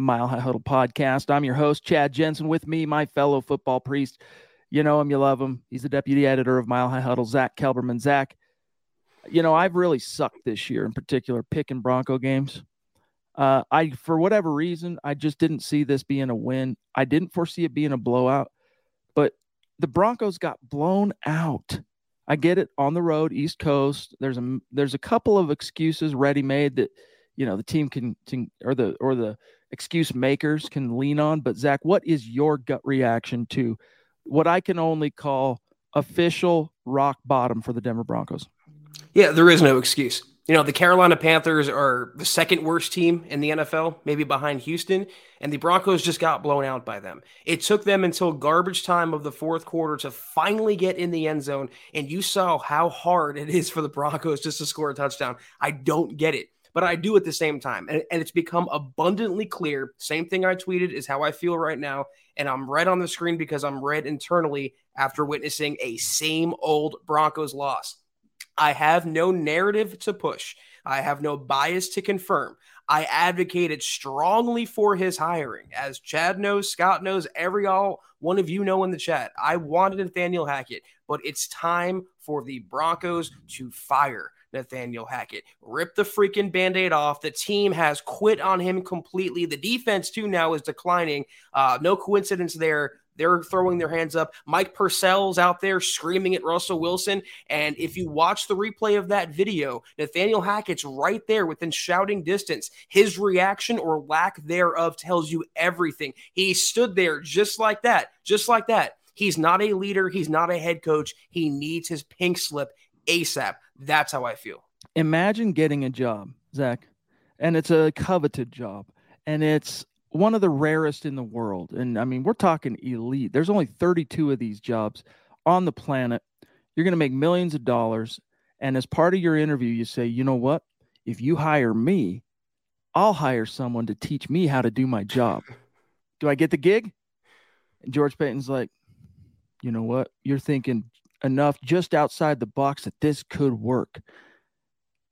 the Mile High Huddle podcast. I'm your host, Chad Jensen. With me, my fellow football priest. You know him, you love him. He's the deputy editor of Mile High Huddle, Zack Kelberman. Zack, you know, I've really sucked this year, in particular, picking Bronco games. Uh, I, for whatever reason, I just didn't see this being a win. I didn't foresee it being a blowout, but the Broncos got blown out. I get it on the road, East Coast. There's a there's a couple of excuses ready made that you know the team can, can or the or the excuse makers can lean on. But Zack, what is your gut reaction to what I can only call official rock bottom for the Denver Broncos? Yeah, there is no excuse. You know, the Carolina Panthers are the second worst team in the NFL, maybe behind Houston, and the Broncos just got blown out by them. It took them until garbage time of the fourth quarter to finally get in the end zone, and you saw how hard it is for the Broncos just to score a touchdown. I don't get it, but I do at the same time. And, and it's become abundantly clear. Same thing I tweeted is how I feel right now. And I'm red on the screen because I'm red internally after witnessing a same old Broncos loss. I have no narrative to push. I have no bias to confirm. I advocated strongly for his hiring. As Chad knows, Scott knows, every all one of you know in the chat. I wanted Nathaniel Hackett, but it's time for the Broncos to fire Nathaniel Hackett. Rip the freaking band aid off. The team has quit on him completely. The defense, too, now is declining. Uh, no coincidence there. They're throwing their hands up. Mike Purcell's out there screaming at Russell Wilson. And if you watch the replay of that video, Nathaniel Hackett's right there within shouting distance. His reaction or lack thereof tells you everything. He stood there just like that, just like that. He's not a leader. He's not a head coach. He needs his pink slip ASAP. That's how I feel. Imagine getting a job, Zack, and it's a coveted job, and it's one of the rarest in the world. And I mean, we're talking elite. There's only 32 of these jobs on the planet. You're going to make millions of dollars. And as part of your interview, you say, you know what? If you hire me, I'll hire someone to teach me how to do my job. Do I get the gig? And George Paton's like, you know what? You're thinking enough just outside the box that this could work.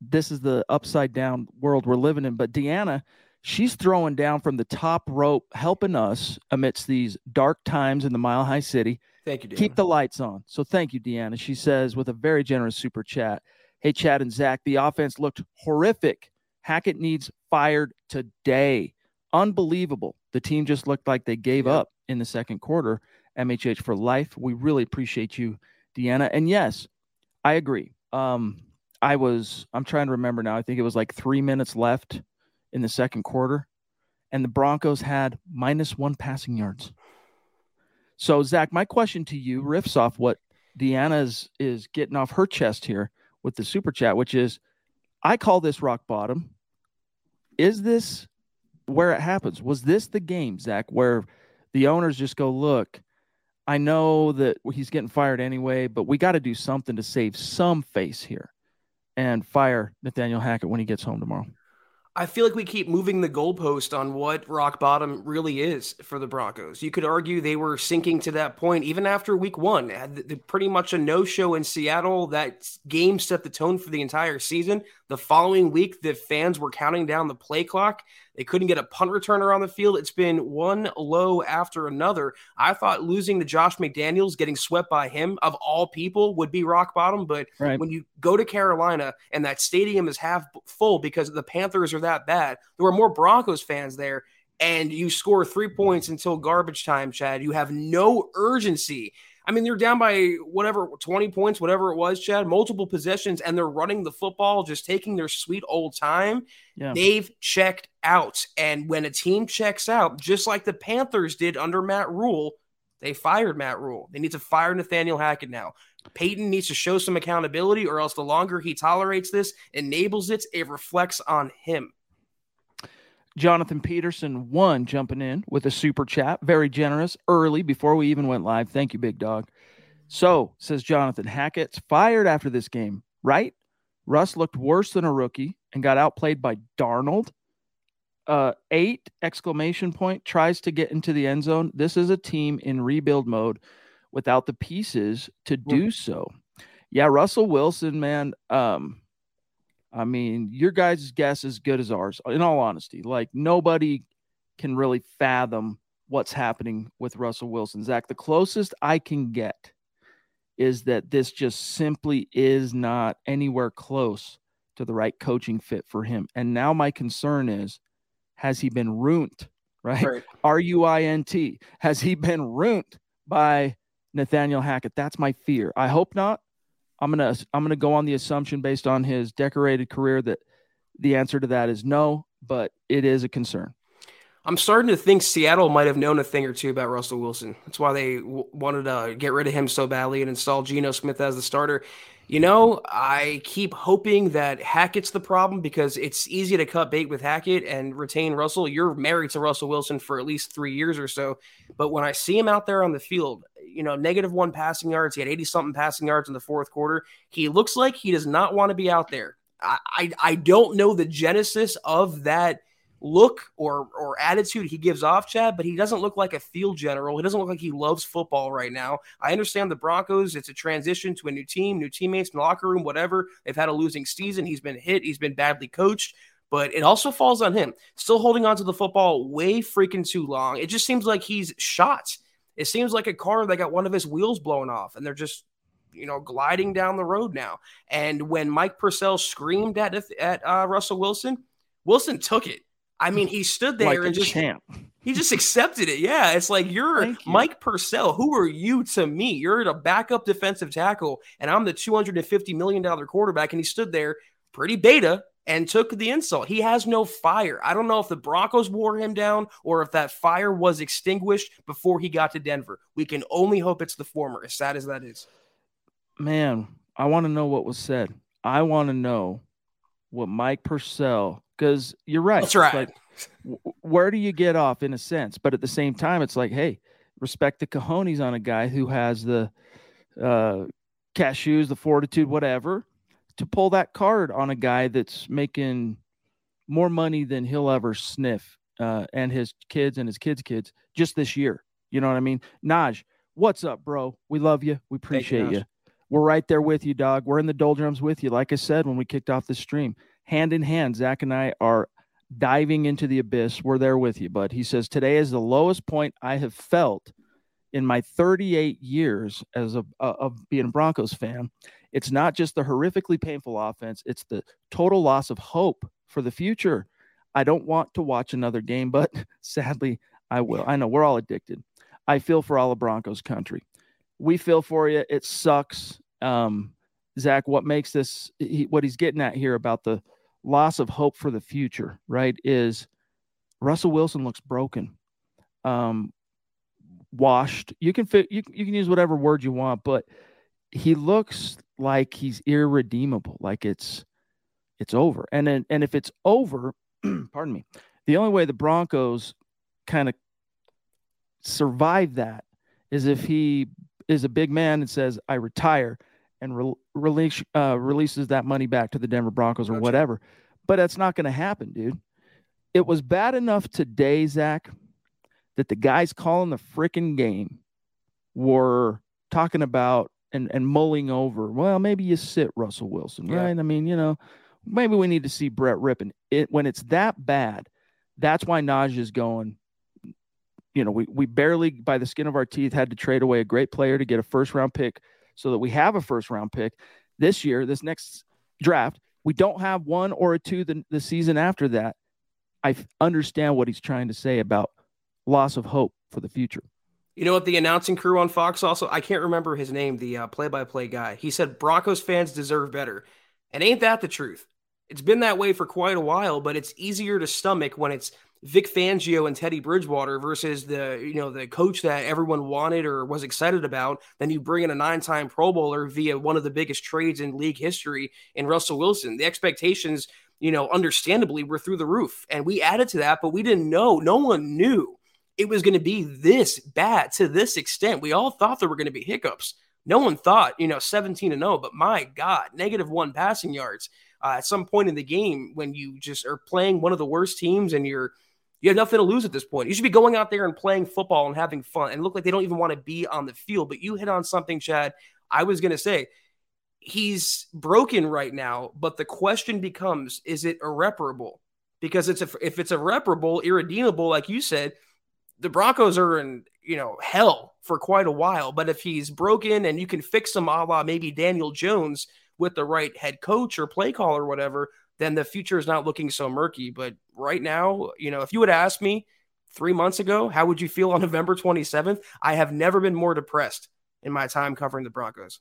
This is the upside down world we're living in. But Deanna, she's throwing down from the top rope, helping us amidst these dark times in the Mile High City. Thank you, Deanna. Keep the lights on. So thank you, Deanna. She says with a very generous super chat. Hey, Chad and Zack, the offense looked horrific. Hackett needs fired today. Unbelievable. The team just looked like they gave Yep. up in the second quarter. MHH for life. We really appreciate you, Deanna. And yes, I agree. Um, I was, I'm trying to remember now. I think it was like three minutes left in the second quarter, and the Broncos had minus one passing yards. So, Zack, my question to you riffs off what Deanna is, is getting off her chest here with the super chat, which is I call this rock bottom. Is this where it happens? Was this the game, Zack, where the owners just go, look, I know that he's getting fired anyway, but we got to do something to save some face here and fire Nathaniel Hackett when he gets home tomorrow. I feel like we keep moving the goalpost on what rock bottom really is for the Broncos. You could argue they were sinking to that point even after week one. Had pretty much a no show in Seattle. That game set the tone for the entire season. The following week, the fans were counting down the play clock. They couldn't get a punt returner on the field. It's been one low after another. I thought losing to Josh McDaniels, getting swept by him, of all people, would be rock bottom. But Right. when you go to Carolina and that stadium is half full because the Panthers are that bad, there were more Broncos fans there. and you score three points until garbage time, Chad, you have no urgency. I mean, they're down by whatever, 20 points, whatever it was, Chad, multiple possessions, and they're running the football, just taking their sweet old time. Yeah. They've checked out. And when a team checks out, just like the Panthers did under Matt Rhule, they fired Matt Rhule. They need to fire Nathaniel Hackett now. Paton needs to show some accountability, or else the longer he tolerates this, enables it, it reflects on him. Jonathan Peterson, one jumping in with a super chat, very generous early before we even went live. Thank you, big dog. So, says Jonathan, Hackett's fired after this game, right? Russ looked worse than a rookie and got outplayed by Darnold. Uh, eight exclamation point tries to get into the end zone. This is a team in rebuild mode without the pieces to do so. Yeah, Russell Wilson, man. Um, I mean, your guys' guess is good as ours, in all honesty. Like, nobody can really fathom what's happening with Russell Wilson. Zack, the closest I can get is that this just simply is not anywhere close to the right coaching fit for him. And now my concern is has he been ruined, right? R U I N T. Has he been ruined by Nathaniel Hackett? That's my fear. I hope not. I'm gonna I'm gonna go on the assumption based on his decorated career that the answer to that is no, but it is a concern. I'm starting to think Seattle might have known a thing or two about Russell Wilson. That's why they w- wanted to get rid of him so badly and install Geno Smith as the starter. You know, I keep hoping that Hackett's the problem because it's easy to cut bait with Hackett and retain Russell. You're married to Russell Wilson for at least three years or so. But when I see him out there on the field, you know, negative one passing yards. He had 80 something passing yards in the fourth quarter. He looks like he does not want to be out there. I, I, I don't know the genesis of that look or or attitude he gives off, Chad, but he doesn't look like a field general. He doesn't look like he loves football right now. I understand the Broncos, it's a transition to a new team, new teammates the locker room, whatever. They've had a losing season. He's been hit, he's been badly coached. But it also falls on him. Still holding on to the football way freaking too long. It just seems like he's shot. It seems like a car that got one of his wheels blown off, and they're just you know gliding down the road now. And when Mike Purcell screamed at at uh, Russell Wilson, Wilson took it. I mean, he stood there like and just champ. he just accepted it. Yeah, it's like you're you. Mike Purcell. Who are you to me? You're a backup defensive tackle, and I'm the 250 million dollar quarterback. And he stood there pretty beta and took the insult. He has no fire. I don't know if the Broncos wore him down or if that fire was extinguished before he got to Denver. We can only hope it's the former, as sad as that is. Man, I want to know what was said. I want to know what Mike Purcell, because you're right. That's right. Like, where do you get off in a sense? But at the same time, it's like, hey, respect the cojones on a guy who has the uh, cashews, the fortitude, whatever, to pull that card on a guy that's making more money than he'll ever sniff uh, and his kids and his kids' kids just this year. You know what I mean? Naj, what's up, bro? We love you. We appreciate you, you. We're right there with you, dog. We're in the doldrums with you. Like I said when we kicked off the stream, hand in hand, Zack and I are diving into the abyss. We're there with you, bud. He says, Today is the lowest point I have felt in my 38 years as a, of being a Broncos fan. It's not just the horrifically painful offense, it's the total loss of hope for the future. I don't want to watch another game, but sadly, I will. I know we're all addicted. I feel for all of Broncos country. We feel for you. It sucks. Um, Zack, what makes this, he, what he's getting at here about the loss of hope for the future, right, is Russell Wilson looks broken, um, washed. You can fit, you, you can use whatever word you want, but he looks like he's irredeemable, like it's it's over. And then and if it's over, pardon me, the only way the Broncos kind of survive that is if he is a big man and says, "I retire," and re- release uh, releases that money back to the Denver Broncos or gotcha. whatever. But that's not going to happen, dude. It was bad enough today, Zack, that the guys calling the freaking game were talking about and and mulling over. Well, maybe you sit Russell Wilson, right? I mean, you know, maybe we need to see Brett Rypien. It when it's that bad, that's why Naj is going. You know, we we barely by the skin of our teeth had to trade away a great player to get a first round pick, so that we have a first round pick this year, this next draft. We don't have one or a two the, the season after that. I understand what he's trying to say about loss of hope for the future. You know what? The announcing crew on Fox also, I can't remember his name, the play by play guy. He said Broncos fans deserve better. And ain't that the truth? It's been that way for quite a while, but it's easier to stomach when it's Vic Fangio and Teddy Bridgewater versus the you know the coach that everyone wanted or was excited about. Then you bring in a nine-time Pro Bowler via one of the biggest trades in league history in Russell Wilson. The expectations, you know, understandably were through the roof, and we added to that, but we didn't know. No one knew it was going to be this bad to this extent. We all thought there were going to be hiccups. No one thought, you know, 17 and 0, but my God, negative one passing yards uh, at some point in the game when you just are playing one of the worst teams and you're you have nothing to lose at this point. You should be going out there and playing football and having fun and look like they don't even want to be on the field. But you hit on something, Chad. I was going to say he's broken right now, but the question becomes is it irreparable? Because it's a, if it's irreparable, irredeemable, like you said, the Broncos are in you know hell for quite a while. But if he's broken and you can fix him, a la maybe Daniel Jones with the right head coach or play call or whatever, then the future is not looking so murky. But right now, you know, if you would ask me three months ago, how would you feel on November 27th? I have never been more depressed in my time covering the Broncos.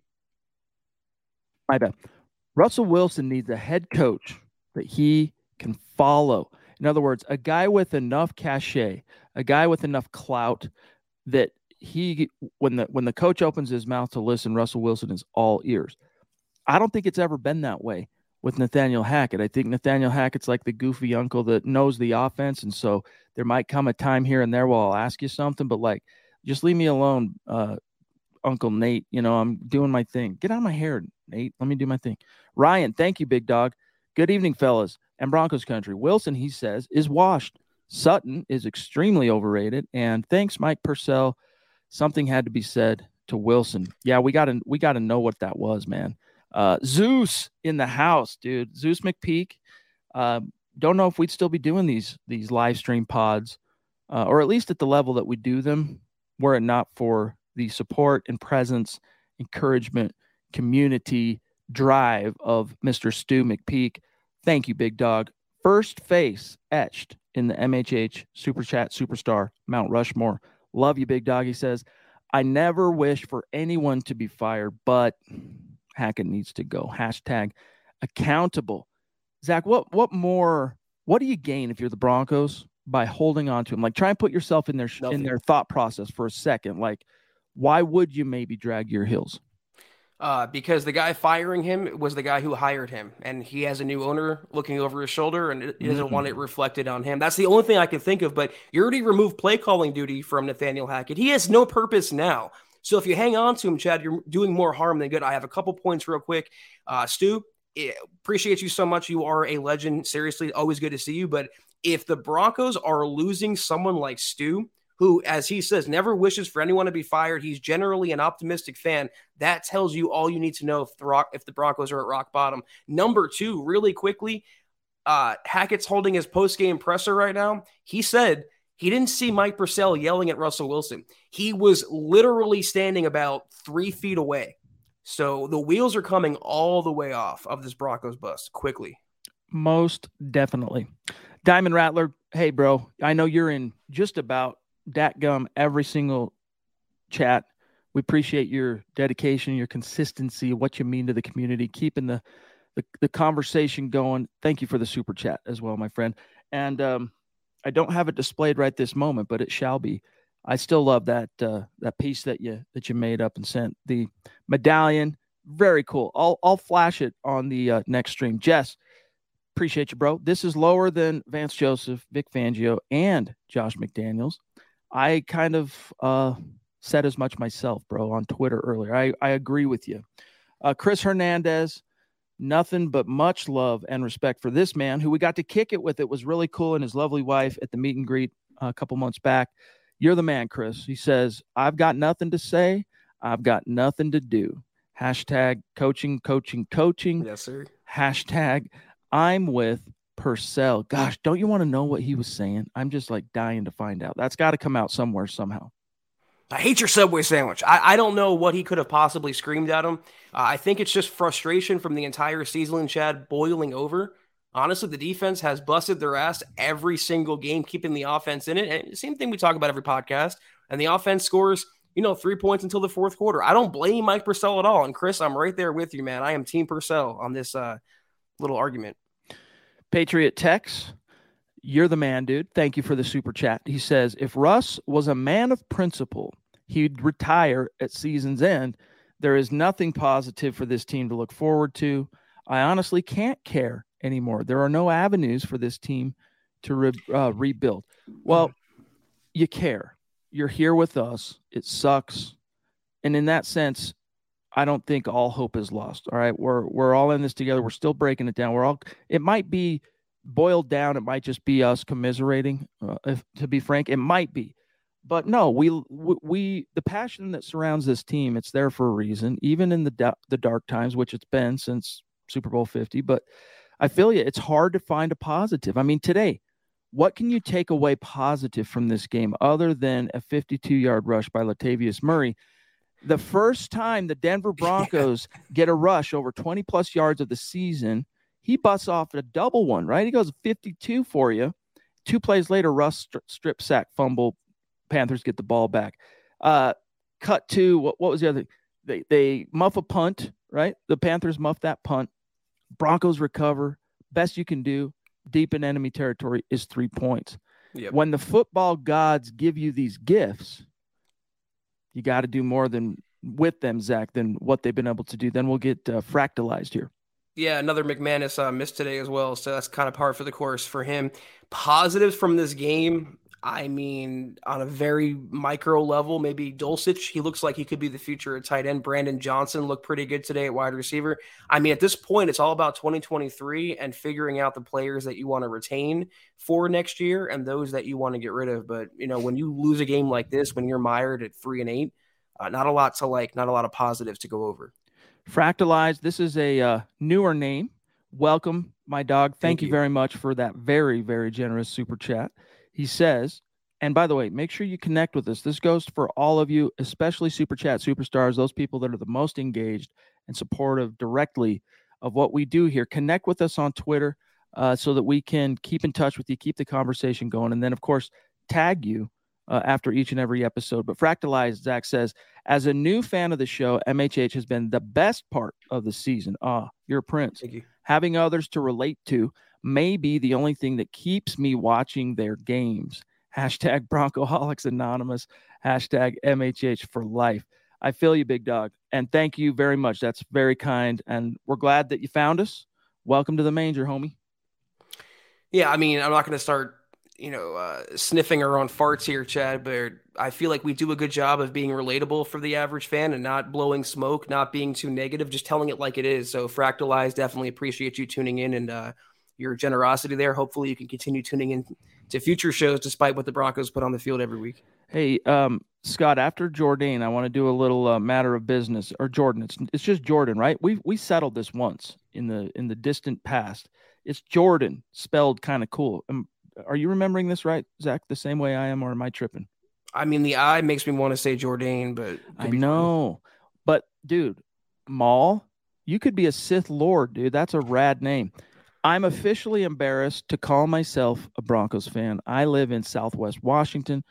My bad. Russell Wilson needs a head coach that he can follow. In other words, a guy with enough cachet, a guy with enough clout that he when the when the coach opens his mouth to listen, Russell Wilson is all ears. I don't think it's ever been that way with Nathaniel Hackett. I think Nathaniel Hackett's like the goofy uncle that knows the offense, and so there might come a time here and there where I'll ask you something, but like just leave me alone, uh, Uncle Nate. You know, I'm doing my thing. Get out of my hair, Nate. Let me do my thing. Ryan, thank you, big dog. Good evening, fellas and Broncos country. Wilson, he says, is washed. Sutton is extremely overrated. And thanks, Mike Purcell. Something had to be said to Wilson. Yeah, we gotta we gotta know what that was, man. Uh, Zeus in the house, dude. Zeus McPeak. Uh, don't know if we'd still be doing these these live stream pods, uh, or at least at the level that we do them, were it not for the support and presence, encouragement, community drive of Mr. Stu McPeak. Thank you, big dog. First face etched in the MHH Super Chat Superstar Mount Rushmore. Love you, big dog. He says, I never wish for anyone to be fired, but Hackett needs to go. Hashtag accountable. Zack, what what more? What do you gain if you're the Broncos by holding on to him? Like, try and put yourself in their Nothing. in their thought process for a second. Like, why would you maybe drag your heels? Uh, because the guy firing him was the guy who hired him, and he has a new owner looking over his shoulder, and he doesn't mm-hmm. want it reflected on him. That's the only thing I can think of. But you already removed play calling duty from Nathaniel Hackett. He has no purpose now. So if you hang on to him, Chad, you're doing more harm than good. I have a couple points real quick. Uh, Stu, eh, appreciate you so much. You are a legend. Seriously, always good to see you. But if the Broncos are losing someone like Stu, who, as he says, never wishes for anyone to be fired. He's generally an optimistic fan. That tells you all you need to know if the rock if the Broncos are at rock bottom. Number two, really quickly, uh, Hackett's holding his post game presser right now. He said he didn't see Mike Purcell yelling at Russell Wilson. He was literally standing about three feet away. So the wheels are coming all the way off of this Broncos bus quickly. Most definitely. Diamond Rattler, hey, bro, I know you're in just about gum every single chat. We appreciate your dedication, your consistency, what you mean to the community, keeping the the, the conversation going. Thank you for the super chat as well, my friend. And um, I don't have it displayed right this moment, but it shall be. I still love that uh, that piece that you that you made up and sent. The medallion, very cool. I'll I'll flash it on the uh, next stream. Jess, appreciate you, bro. This is lower than Vance Joseph, Vic Fangio, and Josh McDaniels. I kind of uh, said as much myself, bro, on Twitter earlier. I, I agree with you. Uh, Chris Hernandez, Nothing but much love and respect for this man who we got to kick it with. It was really cool and his lovely wife at the meet and greet uh, a couple months back. You're the man, Chris. He says, I've got nothing to say. I've got nothing to do. Hashtag coaching, coaching, coaching. Yes, sir. Hashtag I'm with Purcell. Gosh, don't you want to know what he was saying? I'm just like dying to find out. That's got to come out somewhere somehow. I hate your Subway sandwich. I, I don't know what he could have possibly screamed at him. Uh, I think it's just frustration from the entire season, Chad, boiling over. Honestly, the defense has busted their ass every single game, keeping the offense in it. And same thing we talk about every podcast. And the offense scores, you know, three points until the fourth quarter. I don't blame Mike Purcell at all. And Chris, I'm right there with you, man. I am Team Purcell on this uh, little argument. Patriot Tex, you're the man, dude. Thank you for the super chat. He says, if Russ was a man of principle, he'd retire at season's end. There is nothing positive for this team to look forward to. I honestly can't care anymore. There are no avenues for this team to re- uh, rebuild. Well, you care. You're here with us. It sucks. And in that sense, I don't think all hope is lost. All right. We're we're all in this together. We're still breaking it down. We're all it might be boiled down. It might just be us commiserating. Uh, if, to be frank, it might be. But no, we we the passion that surrounds this team, it's there for a reason, even in the the dark times, which it's been since Super Bowl 50, but I feel you. It's hard to find a positive. I mean, today, what can you take away positive from this game other than a 52 yard rush by Latavius Murray? The first time the Denver Broncos get a rush over 20 plus yards of the season, he busts off a double one, right? He goes 52 for you. Two plays later, Russ strip sack, fumble. Panthers get the ball back. Uh, cut to what, what was the other? They, they muff a punt, right? The Panthers muff that punt. Broncos recover. Best you can do deep in enemy territory is three points. Yep. When the football gods give you these gifts, you got to do more than with them, Zach, than what they've been able to do. Then we'll get uh, fractalized here. Yeah, another McManus uh, missed today as well, so that's kind of par for the course for him. Positives from this game, I mean, on a very micro level, maybe Dulcich, he looks like he could be the future at tight end. Brandon Johnson looked pretty good today at wide receiver. I mean, at this point, it's all about 2023 and figuring out the players that you want to retain for next year and those that you want to get rid of. But, you know, when you lose a game like this, when you're mired at three and eight, uh, not a lot to like, not a lot of positives to go over. Fractalized, this is a uh, newer name. Welcome, my dog. Thank, Thank you. you very much for that very, very generous super chat. He says, and by the way, make sure you connect with us. This goes for all of you, especially Super Chat superstars, those people that are the most engaged and supportive directly of what we do here. Connect with us on Twitter uh, so that we can keep in touch with you, keep the conversation going, and then, of course, tag you uh, after each and every episode. But Fractalized, Zack says, as a new fan of the show, MHH has been the best part of the season. Ah, you're a prince. Thank you. Having others to relate to may be the only thing that keeps me watching their games. Hashtag Broncoholics Anonymous, hashtag MHH for life. I feel you, big dog. And thank you very much. That's very kind. And we're glad that you found us. Welcome to the manger, homie. Yeah, I mean, I'm not going to start, you know, uh, sniffing our own farts here, Chad, but I feel like we do a good job of being relatable for the average fan and not blowing smoke, not being too negative, just telling it like it is. So, Fractalized, definitely appreciate you tuning in and uh, your generosity there. Hopefully, you can continue tuning in to future shows despite what the Broncos put on the field every week. Hey, um, Scott, after Jordan, I want to do a little uh, matter of business or Jordan. It's it's just Jordan, right? We we settled this once in the in the distant past. It's Jordan spelled kind of cool. Um, are you remembering this right, Zack? The same way I am, or am I tripping? I mean, the I makes me want to say Jordan, but I know. But dude, Maul, you could be a Sith Lord, dude. That's a rad name. I'm officially embarrassed to call myself a Broncos fan. I live in Southwest Washington,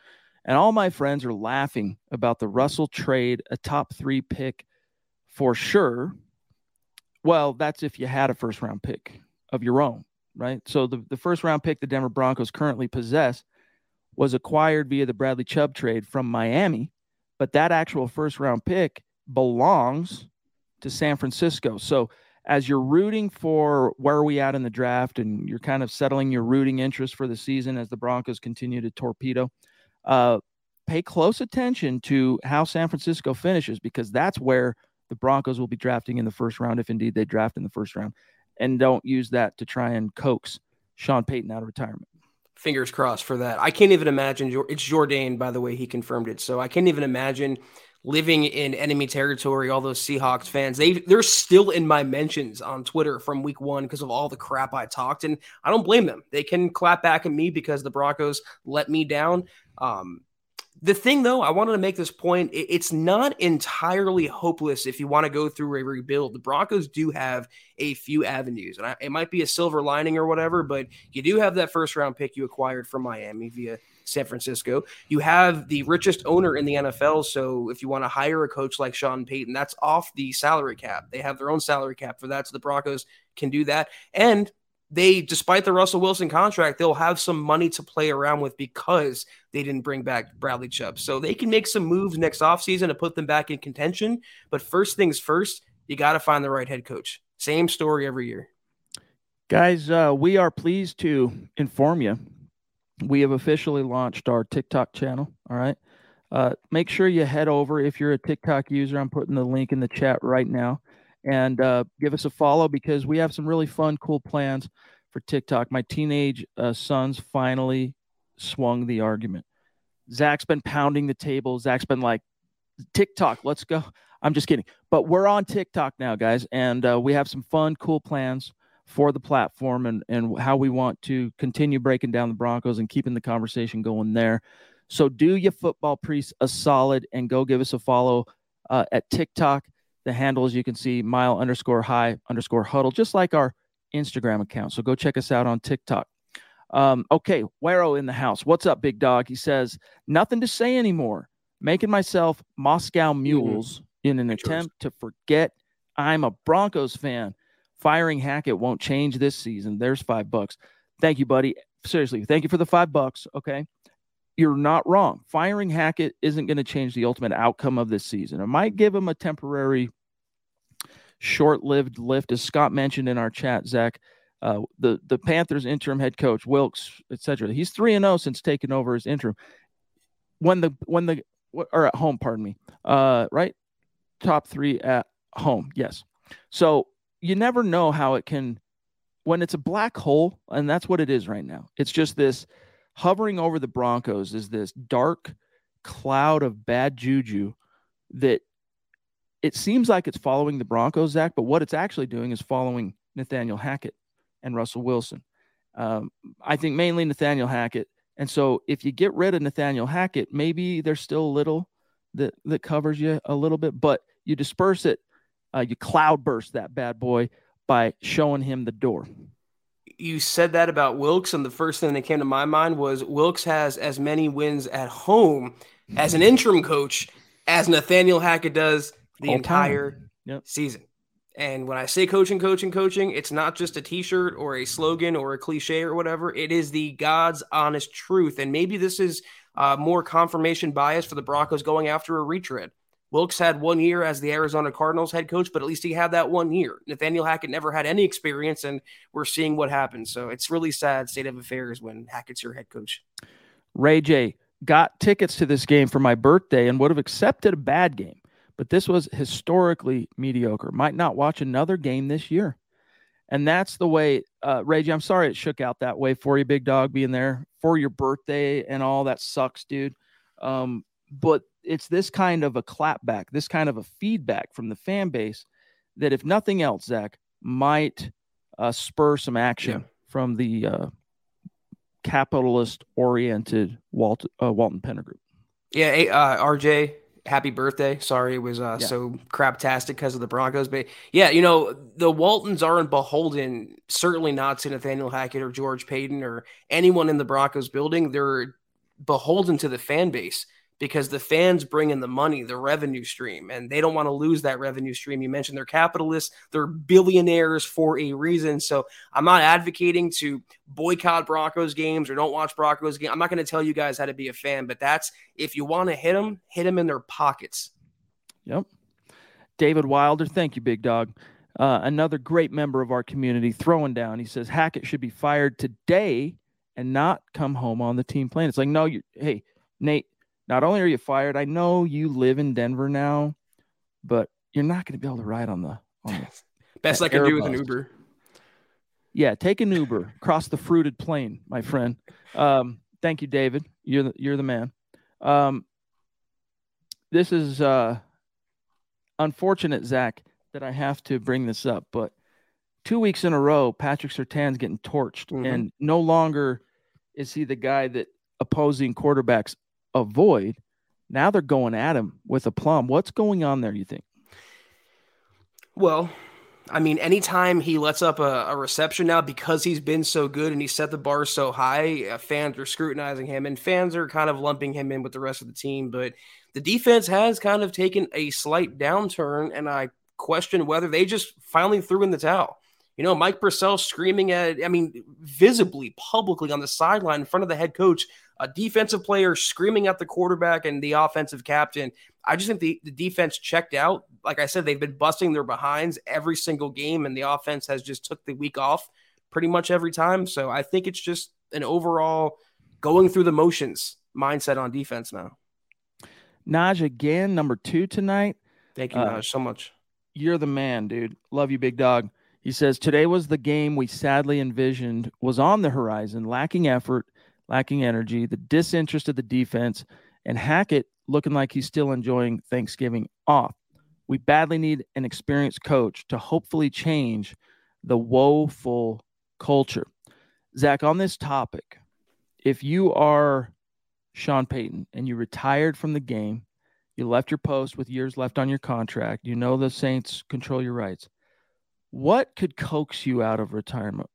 and all my friends are laughing about the Russell trade, a top three pick for sure. Well, that's if you had a first round pick of your own, right? So the, the first round pick the Denver Broncos currently possess was acquired via the Bradley Chubb trade from Miami, but that actual first round pick belongs to San Francisco. So as you're rooting for where are we at in the draft and you're kind of settling your rooting interest for the season as the Broncos continue to torpedo, uh, pay close attention to how San Francisco finishes because that's where the Broncos will be drafting in the first round if indeed they draft in the first round, and don't use that to try and coax Sean Payton out of retirement. Fingers crossed for that. I can't even imagine. It's Jourdain, by the way, he confirmed it. So I can't even imagine living in enemy territory. All those Seahawks fans, they they're still in my mentions on Twitter from Week One because of all the crap I talked, and I don't blame them. They can clap back at me because the Broncos let me down. Um, the thing, though, I wanted to make this point. It's not entirely hopeless if you want to go through a rebuild. The Broncos do have a few avenues, and it might be a silver lining or whatever, but you do have that first round pick you acquired from Miami via San Francisco. You have the richest owner in the NFL. So if you want to hire a coach like Sean Payton, that's off the salary cap. They have their own salary cap for that. So the Broncos can do that. And they, despite the Russell Wilson contract, they'll have some money to play around with because they didn't bring back Bradley Chubb. So they can make some moves next offseason to put them back in contention. But first things first, you got to find the right head coach. Same story every year. Guys, uh, we are pleased to inform you we have officially launched our TikTok channel. All right. Uh, make sure you head over if you're a TikTok user. I'm putting the link in the chat right now and uh, give us a follow because we have some really fun, cool plans for TikTok. My teenage uh, sons finally swung the argument. Zack's been pounding the table. Zack's been like, TikTok, let's go. I'm just kidding. But we're on TikTok now, guys, and uh, we have some fun, cool plans for the platform and, and how we want to continue breaking down the Broncos and keeping the conversation going there. So do your football priests a solid and go give us a follow uh, at TikTok. The handle, as you can see, mile underscore high underscore huddle, just like our Instagram account. So go check us out on TikTok. Um, okay, Wero in the house. What's up, big dog? He says, nothing to say anymore. Making myself Moscow mm-hmm. mules mm-hmm. in an attempt to forget I'm a Broncos fan. Firing Hackett won't change this season. There's five bucks. Thank you, buddy. Seriously, thank you for the five bucks. Okay. You're not wrong. Firing Hackett isn't going to change the ultimate outcome of this season. It might give him a temporary, short lived lift. As Scott mentioned in our chat, Zack, uh, the, the Panthers interim head coach, Wilks, etc. He's 3 and 0 since taking over as interim. When the, when the, or at home, pardon me, uh, right? Top three at home. Yes. So you never know how it can when it's a black hole, and that's what it is right now. It's just this hovering over the Broncos is this dark cloud of bad juju that it seems like it's following the Broncos, Zack, but what it's actually doing is following Nathaniel Hackett and Russell Wilson. Um, I think mainly Nathaniel Hackett. And so if you get rid of Nathaniel Hackett, maybe there's still a little that, that covers you a little bit, but you disperse it uh, you cloudburst that bad boy by showing him the door. You said that about Wilks, and the first thing that came to my mind was Wilks has as many wins at home as an interim coach as Nathaniel Hackett does the All entire yep. season. And when I say coaching, coaching, coaching, it's not just a t shirt or a slogan or a cliche or whatever. It is the God's honest truth. And maybe this is uh, more confirmation bias for the Broncos going after a retread. Wilks had one year as the Arizona Cardinals head coach, but at least he had that one year. Nathaniel Hackett never had any experience, and we're seeing what happens. So it's really sad state of affairs when Hackett's your head coach. Ray J got tickets to this game for my birthday and would have accepted a bad game, but this was historically mediocre. Might not watch another game this year. And that's the way, uh, Ray J, I'm sorry it shook out that way for you, big dog, being there for your birthday and all. That sucks, dude. Um, but it's this kind of a clapback, this kind of a feedback from the fan base that, if nothing else, Zack might uh, spur some action yeah. from the uh, capitalist-oriented Walt, uh, Walton Penner Group. Yeah, uh, RJ, happy birthday. Sorry it was uh, yeah. so craptastic because of the Broncos. But yeah, you know, the Waltons aren't beholden, certainly not to Nathaniel Hackett or George Paton or anyone in the Broncos building. They're beholden to the fan base because the fans bring in the money, the revenue stream, and they don't want to lose that revenue stream. You mentioned they're capitalists, they're billionaires for a reason. So I'm not advocating to boycott Broncos games or don't watch Broncos games. I'm not going to tell you guys how to be a fan, but that's if you want to hit them, hit them in their pockets. Yep. David Wilder, thank you, big dog. Uh, another great member of our community throwing down. He says Hackett should be fired today and not come home on the team plane. It's like, no, you, hey, Nate, not only are you fired, I know you live in Denver now, but you're not going to be able to ride on the on the best I can do with an Uber. Yeah, take an Uber cross the fruited plain, my friend. Um, thank you, David. You're the, you're the man. Um, this is uh, unfortunate, Zack, that I have to bring this up, but two weeks in a row, Patrick Surtain's getting torched, mm-hmm. and no longer is he the guy that opposing quarterbacks avoid. Now they're going at him with a plum. What's going on there? You think? Well, I mean, anytime he lets up a, a, reception now because he's been so good and he set the bar so high, uh, fans are scrutinizing him and fans are kind of lumping him in with the rest of the team. But the defense has kind of taken a slight downturn, and I question whether they just finally threw in the towel. You know, Mike Purcell screaming at, I mean, visibly, publicly on the sideline in front of the head coach, a defensive player screaming at the quarterback and the offensive captain. I just think the, the defense checked out. Like I said, they've been busting their behinds every single game, and the offense has just took the week off pretty much every time. So I think it's just an overall going through the motions mindset on defense now. Naj again, number two tonight. Thank you, uh, Naj, so much. You're the man, dude. Love you, big dog. He says today was the game we sadly envisioned was on the horizon, lacking effort, lacking energy, the disinterest of the defense, and Hackett looking like he's still enjoying Thanksgiving off. We badly need an experienced coach to hopefully change the woeful culture. Zack, on this topic, if you are Sean Payton and you retired from the game, you left your post with years left on your contract, you know the Saints control your rights. What could coax you out of retirement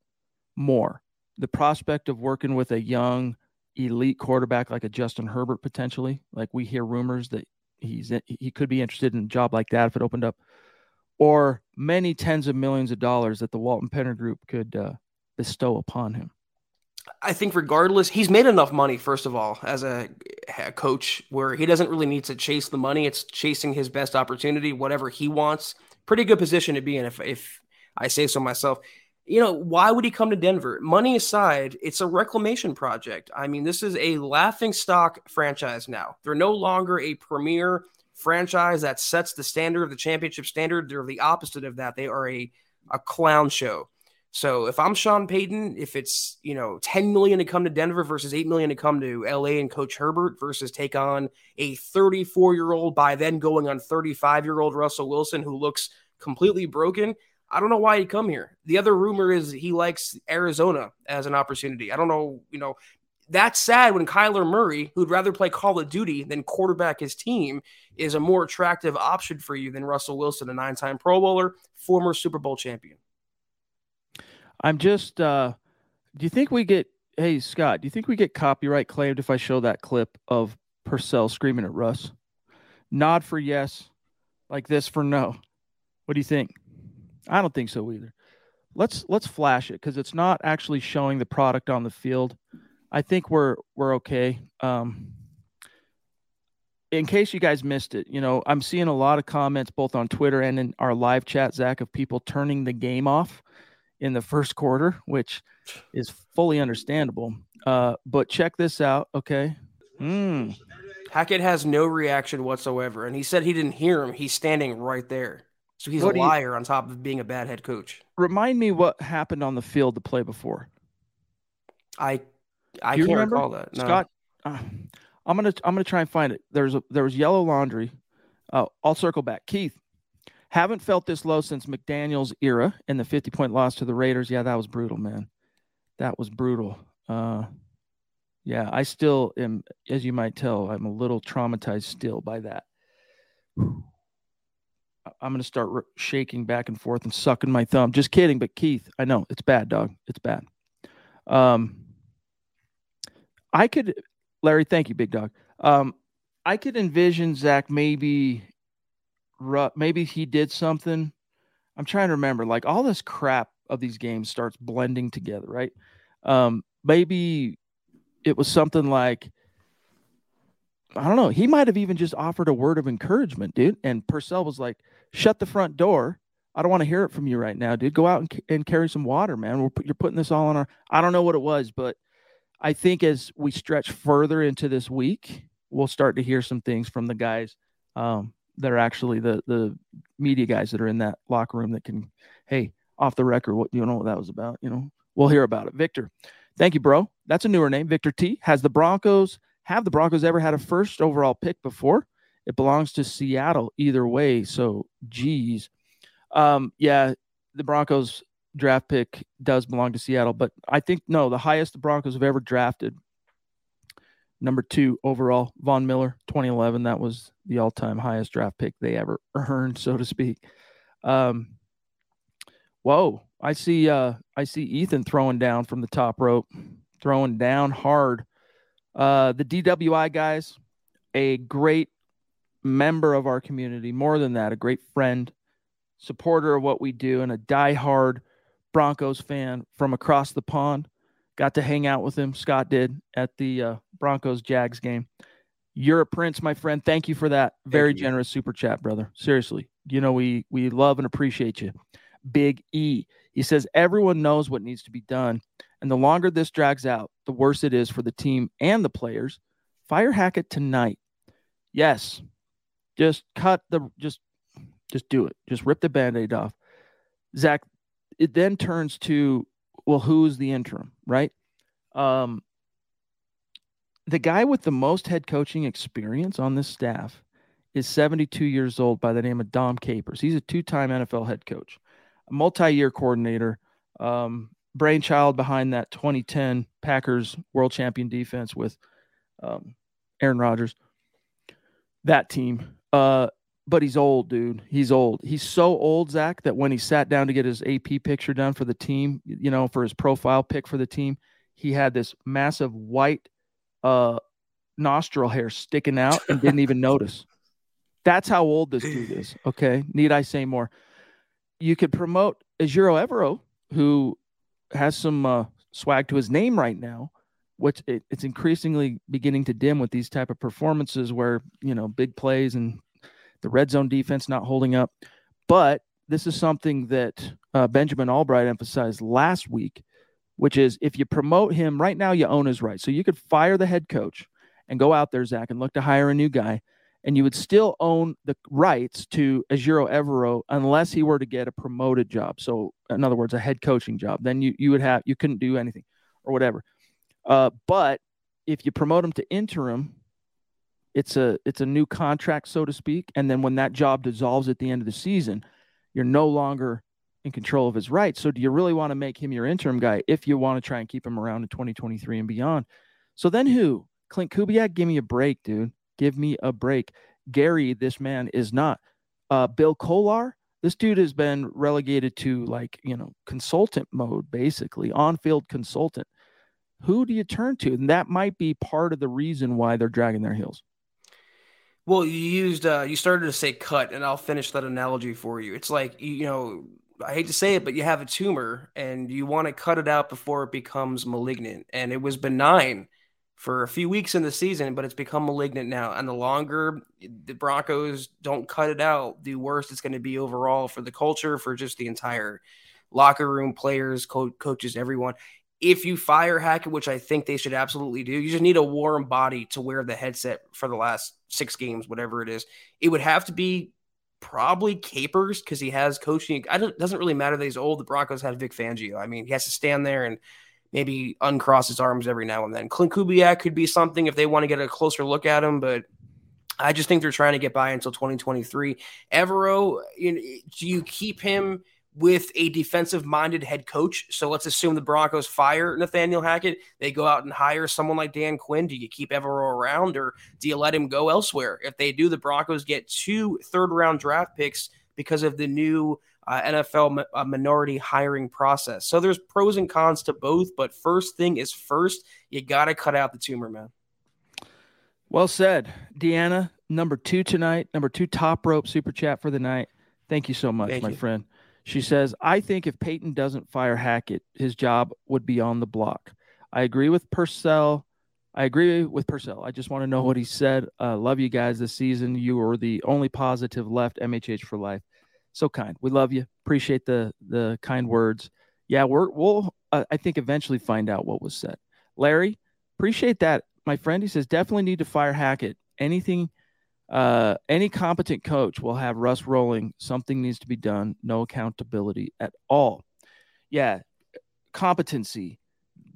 more? The prospect of working with a young elite quarterback like a Justin Herbert potentially, like we hear rumors that he's he could be interested in a job like that if it opened up, or many tens of millions of dollars that the Walton Penner Group could uh, bestow upon him. I think regardless, he's made enough money, first of all, as a, a, coach, where he doesn't really need to chase the money. It's chasing his best opportunity, whatever he wants. Pretty good position to be in, if, if I say so myself. You know, why would he come to Denver? Money aside, it's a reclamation project. I mean, this is a laughing stock franchise now. They're no longer a premier franchise that sets the standard of the championship standard. They're the opposite of that. They are a, a clown show. So if I'm Sean Payton, if it's you know 10 million to come to Denver versus 8 million to come to LA and coach Herbert versus take on a 34 year old by then going on 35 year old Russell Wilson who looks completely broken, I don't know why he'd come here. The other rumor is he likes Arizona as an opportunity. I don't know, you know, that's sad when Kyler Murray, who'd rather play Call of Duty than quarterback his team, is a more attractive option for you than Russell Wilson, a nine time Pro Bowler, former Super Bowl champion. I'm just, uh, do you think we get, hey, Scott, do you think we get copyright claimed if I show that clip of Purcell screaming at Russ? Nod for yes, like this for no. What do you think? I don't think so either. Let's let's flash it because it's not actually showing the product on the field. I think we're we're okay. Um, in case you guys missed it, you know, I'm seeing a lot of comments both on Twitter and in our live chat, Zack, of people turning the game off in the first quarter, which is fully understandable. Uh, but check this out, okay? Mm. Hackett has no reaction whatsoever, and he said he didn't hear him. He's standing right there. So he's what a liar you, on top of being a bad head coach. Remind me what happened on the field the play before. I I can't remember? recall that. No. Scott, uh, I'm gonna I'm gonna try and find it. There's a there was yellow laundry. Uh, I'll circle back. Keith, haven't felt this low since McDaniel's era and the 50 point loss to the Raiders. Yeah, that was brutal, man. That was brutal. Uh, yeah, I still am, as you might tell, I'm a little traumatized still by that. I'm going to start shaking back and forth and sucking my thumb. Just kidding, but Keith, I know it's bad, dog. It's bad. Um, I could, Larry, thank you, big dog. Um, I could envision Zack maybe, maybe he did something. I'm trying to remember, like all this crap of these games starts blending together, right? Um, maybe it was something like I don't know. He might have even just offered a word of encouragement, dude. And Purcell was like, "Shut the front door. I don't want to hear it from you right now, dude. Go out and, and carry some water, man. We're, you're putting this all on our. I don't know what it was, but I think as we stretch further into this week, we'll start to hear some things from the guys. Um, that are actually the the media guys that are in that locker room that can, hey, off the record, what you know what that was about? You know, we'll hear about it. Victor, thank you, bro. That's a newer name. Victor T. Has the Broncos have the Broncos ever had a first overall pick before? It belongs to Seattle either way. So, geez, um, yeah, the Broncos draft pick does belong to Seattle, but I think no, the highest the Broncos have ever drafted Number two overall, Von Miller, 2011. That was the all time highest draft pick they ever earned, so to speak. Um, whoa, I see uh, I see Ethan throwing down from the top rope, throwing down hard. Uh, the DWI guys, a great member of our community, more than that, a great friend, supporter of what we do, and a die-hard Broncos fan from across the pond. Got to hang out with him. Scott did at the uh, Broncos Jags game. You're a prince, my friend. Thank you for that. Very generous super chat, brother. Seriously, you know we we love and appreciate you. Big E. He says everyone knows what needs to be done, and the longer this drags out, the worse it is for the team and the players. Fire Hackett tonight. Yes, just cut the just just do it. Just rip the band-aid off. Zach, it then turns to well, who's the interim, right? Um, the guy with the most head coaching experience on this staff is 72 years old by the name of Dom Capers. He's a two-time NFL head coach, a multi-year coordinator, um, brainchild behind that 2010 Packers world champion defense with um, Aaron Rodgers. That team. Uh, but he's old, dude. He's old. He's so old, Zach, that when he sat down to get his AP picture done for the team, you know, for his profile pic for the team, he had this massive white uh, nostril hair sticking out and didn't even notice. That's how old this dude is. Okay. Need I say more? You could promote Ejiro Evero, who has some uh, swag to his name right now, which it, it's increasingly beginning to dim with these type of performances where, you know, big plays and the red zone defense not holding up. But this is something that uh, Benjamin Albright emphasized last week, which is if you promote him right now, you own his right. So you could fire the head coach and go out there, Zach, and look to hire a new guy, and you would still own the rights to Ejiro Evero unless he were to get a promoted job. So, in other words, a head coaching job. Then you you would have you couldn't do anything or whatever. Uh, but if you promote him to interim, it's a it's a new contract, so to speak. And then when that job dissolves at the end of the season, you're no longer in control of his rights. So do you really want to make him your interim guy if you want to try and keep him around in 2023 and beyond? So then who? Klint Kubiak, give me a break, dude. Give me a break. Gary, this man is not. Uh, Bill Kollar, this dude has been relegated to like, you know, consultant mode, basically, on field consultant. Who do you turn to? And that might be part of the reason why they're dragging their heels. Well, you used uh, you started to say cut, and I'll finish that analogy for you. It's like you know, I hate to say it, but you have a tumor, and you want to cut it out before it becomes malignant. And it was benign for a few weeks in the season, but it's become malignant now. And the longer the Broncos don't cut it out, the worse it's going to be overall for the culture, for just the entire locker room, players, co- coaches, everyone if you fire Hackett, which I think they should absolutely do, you just need a warm body to wear the headset for the last six games, whatever it is. It would have to be probably Capers because he has coaching. It doesn't really matter that he's old. The Broncos have Vic Fangio. I mean, he has to stand there and maybe uncross his arms every now and then. Klint Kubiak could be something if they want to get a closer look at him, but I just think they're trying to get by until 2023. Evero, you, do you keep him – with a defensive minded head coach. So let's assume the Broncos fire Nathaniel Hackett. They go out and hire someone like Dan Quinn. Do you keep Evero around or do you let him go elsewhere? If they do, the Broncos get two third round draft picks because of the new uh, NFL uh, minority hiring process. So there's pros and cons to both. But first thing is first, you got to cut out the tumor, man. Well said. Deanna, number two tonight, number two top rope super chat for the night. Thank you so much, Thank my you. friend. She says, I think if Paton doesn't fire Hackett, his job would be on the block. I agree with Purcell. I agree with Purcell. I just want to know what he said. Uh, love you guys this season. You were the only positive left. MHH for life. So kind. We love you. Appreciate the the kind words. Yeah, we're we'll uh, I think eventually find out what was said. Larry, appreciate that, my friend. He says definitely need to fire Hackett. Anything Uh, any competent coach will have Russ rolling. Something needs to be done. No accountability at all. Yeah, competency.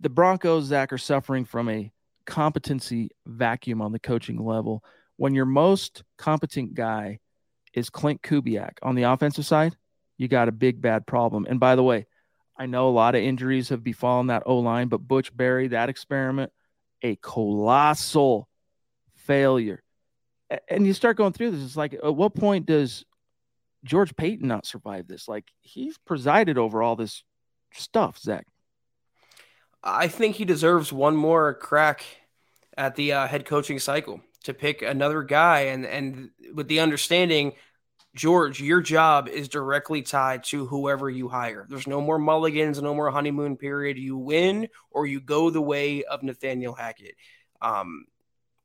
The Broncos, Zach, are suffering from a competency vacuum on the coaching level. When your most competent guy is Klint Kubiak on the offensive side, you got a big bad problem. And by the way, I know a lot of injuries have befallen that O line, but Butch Barry, that experiment, a colossal failure. And you start going through this. It's like, at what point does George Paton not survive this? Like, he's presided over all this stuff, Zach. I think he deserves one more crack at the uh, head coaching cycle to pick another guy, and and with the understanding, George, your job is directly tied to whoever you hire. There's no more mulligans, no more honeymoon period. You win or you go the way of Nathaniel Hackett. Um,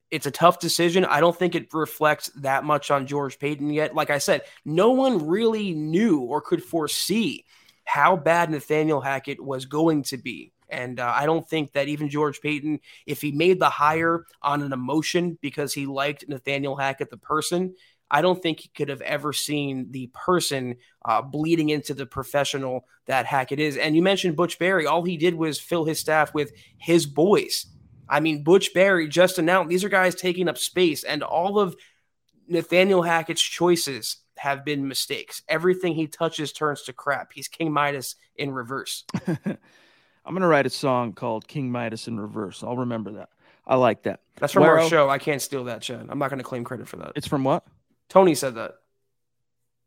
it's a tough decision. I don't think it reflects that much on George Paton yet. Like I said, no one really knew or could foresee how bad Nathaniel Hackett was going to be. And uh, I don't think that even George Paton, if he made the hire on an emotion because he liked Nathaniel Hackett, the person, I don't think he could have ever seen the person uh, bleeding into the professional that Hackett is. And you mentioned Butch Barry. All he did was fill his staff with his boys. I mean, Butch Barry just announced these are guys taking up space, and all of Nathaniel Hackett's choices have been mistakes. Everything he touches turns to crap. He's King Midas in reverse. I'm going to write a song called King Midas in Reverse. I'll remember that. I like that. That's from our show. I can't steal that, Chad. I'm not going to claim credit for that. It's from what? Tony said that.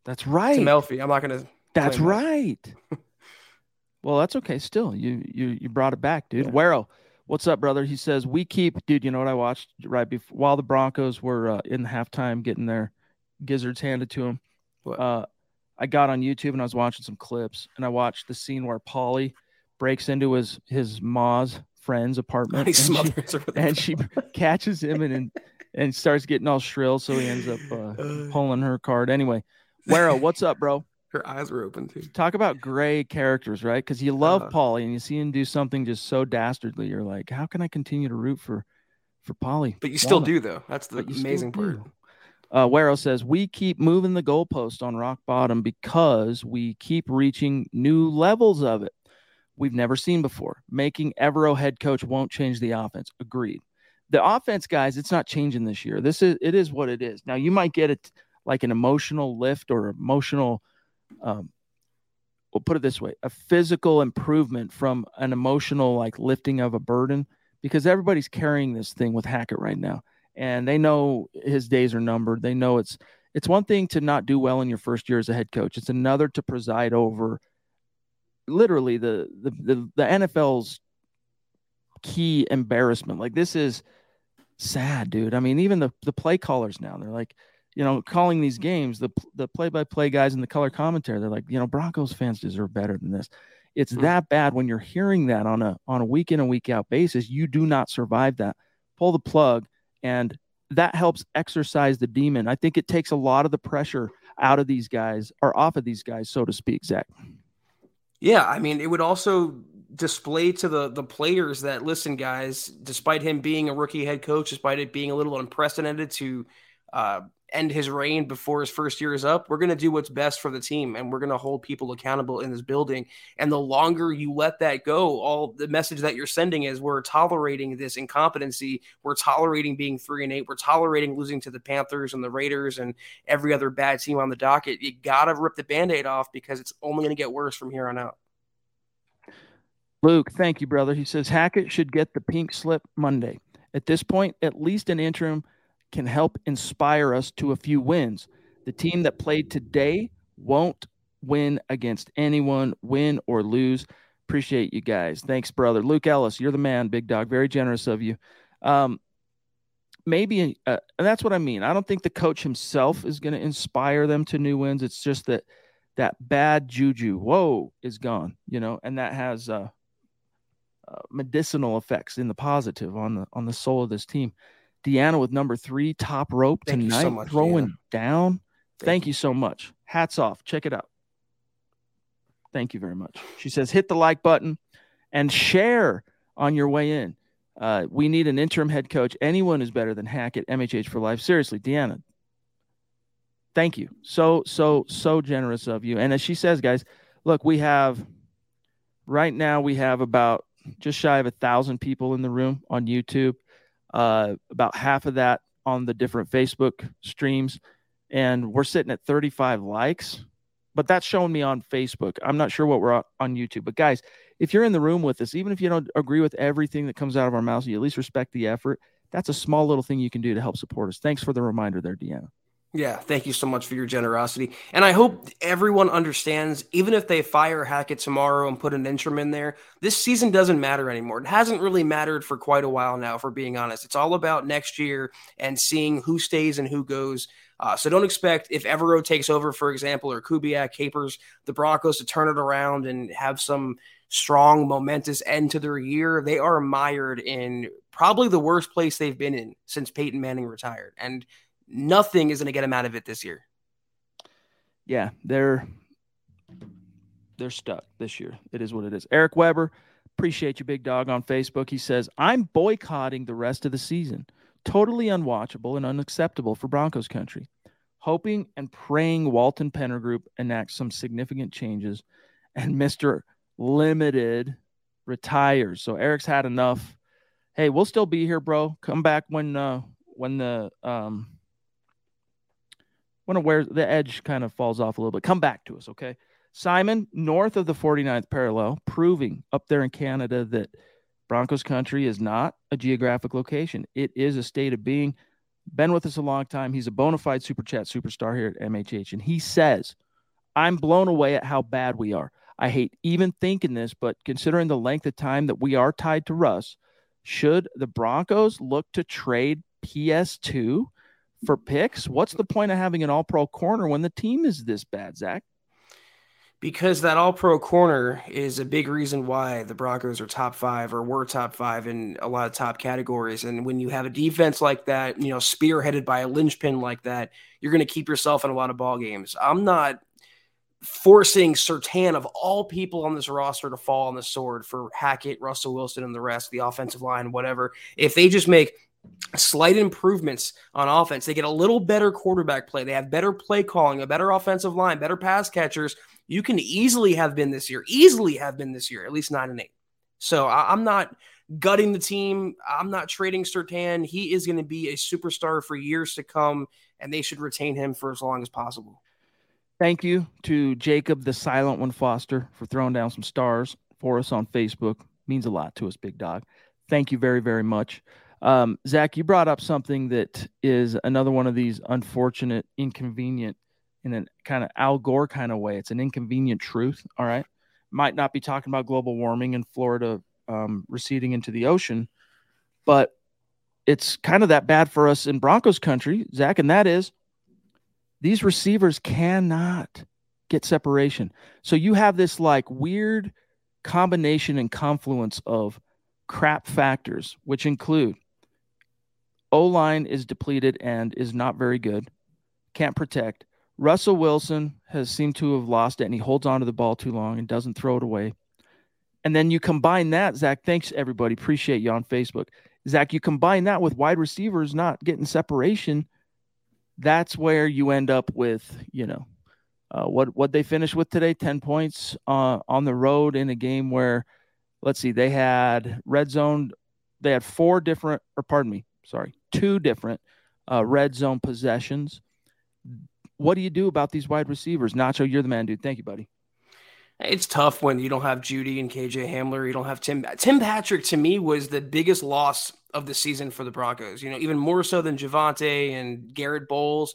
That's right. To Melfi. I'm not going to. That's right. That. well, that's okay. Still, you you you brought it back, dude. Yeah. what's up, brother? He says we keep, dude. You know what I watched right before while the Broncos were uh, in the halftime getting their gizzards handed to them. Uh, I got on YouTube and I was watching some clips, and I watched the scene where Paulie breaks into his his ma's friend's apartment and she, and she, catches him and, and and starts getting all shrill so he ends up uh, uh. pulling her card. Anyway Wero, what's up bro? Her eyes were open too. Talk about gray characters right? Because you love uh, Paulie and you see him do something just so dastardly you're like how can i continue to root for for Paulie but you still do though. That's the amazing part. uh, Wero says we keep moving the goalpost on rock bottom because we keep reaching new levels of it we've never seen before. Making Evero head coach won't change the offense. Agreed. The offense, guys, it's not changing this year. This is it is what it is. Now you might get it like an emotional lift or emotional um we'll put it this way, a physical improvement from an emotional like lifting of a burden because everybody's carrying this thing with Hackett right now. And they know his days are numbered. They know it's it's one thing to not do well in your first year as a head coach. It's another to preside over literally the, the the the NFL's key embarrassment. Like this is sad, dude. I mean, even the the play callers now they're like, you know, calling these games, the the play by play guys and the color commentary, they're like, you know, Broncos fans deserve better than this. It's mm-hmm. that bad when you're hearing that on a on a week in and week out basis. You do not survive that. Pull the plug, and that helps exercise the demon. I think it takes a lot of the pressure out of these guys or off of these guys, so to speak, Zach. Yeah, I mean, it would also display to the the players that listen, guys. Despite him being a rookie head coach, despite it being a little unprecedented to uh, end his reign before his first year is up, we're going to do what's best for the team, and we're going to hold people accountable in this building. And the longer you let that go, all the message that you're sending is we're tolerating this incompetency. We're tolerating being three and eight. We're tolerating losing to the Panthers and the Raiders and every other bad team on the docket. You got to rip the band aid off because it's only going to get worse from here on out. Luke, thank you, brother. He says Hackett should get the pink slip Monday. At this point, at least an interim can help inspire us to a few wins. The team that played today won't win against anyone, win or lose. Appreciate you guys. Thanks, brother. Luke Ellis, you're the man, big dog. Very generous of you. Um, maybe, uh, and that's what I mean. I don't think the coach himself is going to inspire them to new wins. It's just that that bad juju, whoa, is gone, you know, and that has uh, uh, medicinal effects in the positive on the on the soul of this team. Deanna with number three, top rope Thank tonight, so much, throwing Deanna. down. Thank, Thank you. you so much. Hats off. Check it out. Thank you very much. She says, hit the like button and share on your way in. Uh, we need an interim head coach. Anyone is better than Hackett, MHH for life. Seriously, Deanna, thank you. So, so, so generous of you. And as she says, guys, look, we have right now, we have about just shy of a thousand people in the room on YouTube, uh, about half of that on the different Facebook streams. And we're sitting at 35 likes, but that's showing me on Facebook. I'm not sure what we're on YouTube. But guys, if you're in the room with us, even if you don't agree with everything that comes out of our mouths, you at least respect the effort. That's a small little thing you can do to help support us. Thanks for the reminder there, Deanna. Yeah, thank you so much for your generosity. And I hope everyone understands, even if they fire Hackett tomorrow and put an interim in there, this season doesn't matter anymore. It hasn't really mattered for quite a while now, for being honest. It's all about next year and seeing who stays and who goes. Uh, so don't expect if Evero takes over, for example, or Kubiak capers the Broncos to turn it around and have some strong, momentous end to their year. They are mired in probably the worst place they've been in since Peyton Manning retired. And nothing is going to get him out of it this year. Yeah, they're they're stuck this year. It is what it is. Eric Weber, appreciate you, big dog, on Facebook. He says, I'm boycotting the rest of the season. Totally unwatchable and unacceptable for Broncos country. Hoping and praying Walton Penner Group enacts some significant changes and Mr. Limited retires. So Eric's had enough. Hey, we'll still be here, bro. Come back when uh when the um when where the edge kind of falls off a little bit. Come back to us, okay? Simon, north of the 49th parallel, proving up there in Canada that Broncos country is not a geographic location. It is a state of being. Been with us a long time. He's a bona fide super chat superstar here at MHH. And he says, I'm blown away at how bad we are. I hate even thinking this, but considering the length of time that we are tied to Russ, should the Broncos look to trade PS2 for picks. What's the point of having an all pro corner when the team is this bad, Zach? Because that all pro corner is a big reason why the Broncos are top five or were top five in a lot of top categories. And when you have a defense like that, you know, spearheaded by a linchpin like that, you're going to keep yourself in a lot of ball games. I'm not forcing Surtain of all people on this roster to fall on the sword for Hackett, Russell Wilson, and the rest, the offensive line, whatever. If they just make slight improvements on offense. They get a little better quarterback play. They have better play calling, a better offensive line, better pass catchers. You can easily have been this year, easily have been this year, at least nine and eight. So I, am not gutting the team. I'm not trading Surtain. He is going to be a superstar for years to come, and they should retain him for as long as possible. Thank you to Jacob, the silent one, Foster, for throwing down some stars for us on Facebook. Means a lot to us, big dog. Thank you very, very much. Um, Zach, you brought up something that is another one of these unfortunate, inconvenient, in a kind of Al Gore kind of way. It's an inconvenient truth. All right. Might not be talking about global warming and Florida um, receding into the ocean, but it's kind of that bad for us in Broncos country, Zach, and that is these receivers cannot get separation. So you have this like weird combination and confluence of crap factors, which include O line is depleted and is not very good. Can't protect. Russell Wilson has seemed to have lost it and he holds on to the ball too long and doesn't throw it away. And then you combine that, Zach. Thanks, everybody. Appreciate you on Facebook. Zach, you combine that with wide receivers not getting separation. That's where you end up with, you know, uh, what what they finished with today 10 points uh, on the road in a game where, let's see, they had red zone. They had four different, or pardon me, sorry, two different uh, red zone possessions. What do you do about these wide receivers? Nacho, you're the man, dude. Thank you, buddy. It's tough when you don't have Jeudy and KJ Hamler. You don't have Tim. Tim Patrick to me was the biggest loss of the season for the Broncos. You know, even more so than Javonte and Garett Bolles.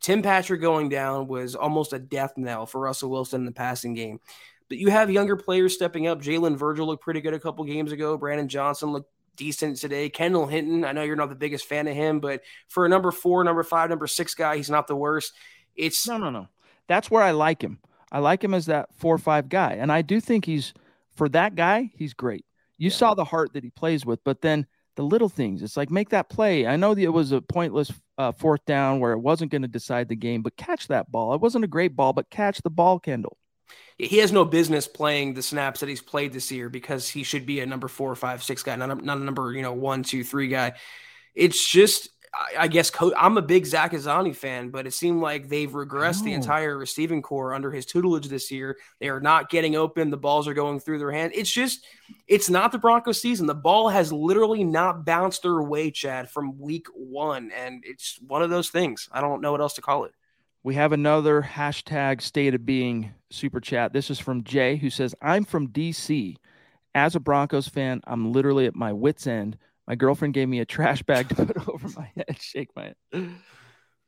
Tim Patrick going down was almost a death knell for Russell Wilson in the passing game. But you have younger players stepping up. Jalen Virgil looked pretty good a couple games ago. Brandon Johnson looked decent today. Kendall Hinton, I know you're not the biggest fan of him, but for a number four, number five, number six guy, he's not the worst. It's no, no, no. That's where I like him. I like him as that four or five guy, and I do think he's for that guy. He's great. You yeah. saw the heart that he plays with, but then the little things. It's like make that play. I know that it was a pointless uh, fourth down where it wasn't going to decide the game, but catch that ball. It wasn't a great ball, but catch the ball, Kendall he has no business playing the snaps that he's played this year because he should be a number four, five, six guy, not a, not a number, you know, one, two, three guy. It's just I guess co- I'm a big Zach Azzanni fan, but it seemed like they've regressed the oh. entire receiving core under his tutelage this year. They are not getting open. The balls are going through their hand. It's just, it's not the Broncos season. The ball has literally not bounced their way, Chad, from week one. And it's one of those things. I don't know what else to call it. We have another hashtag state of being super chat. This is from Jay, who says, I'm from DC. As a Broncos fan, I'm literally at my wits' end my girlfriend gave me a trash bag to put over my head, shake my head.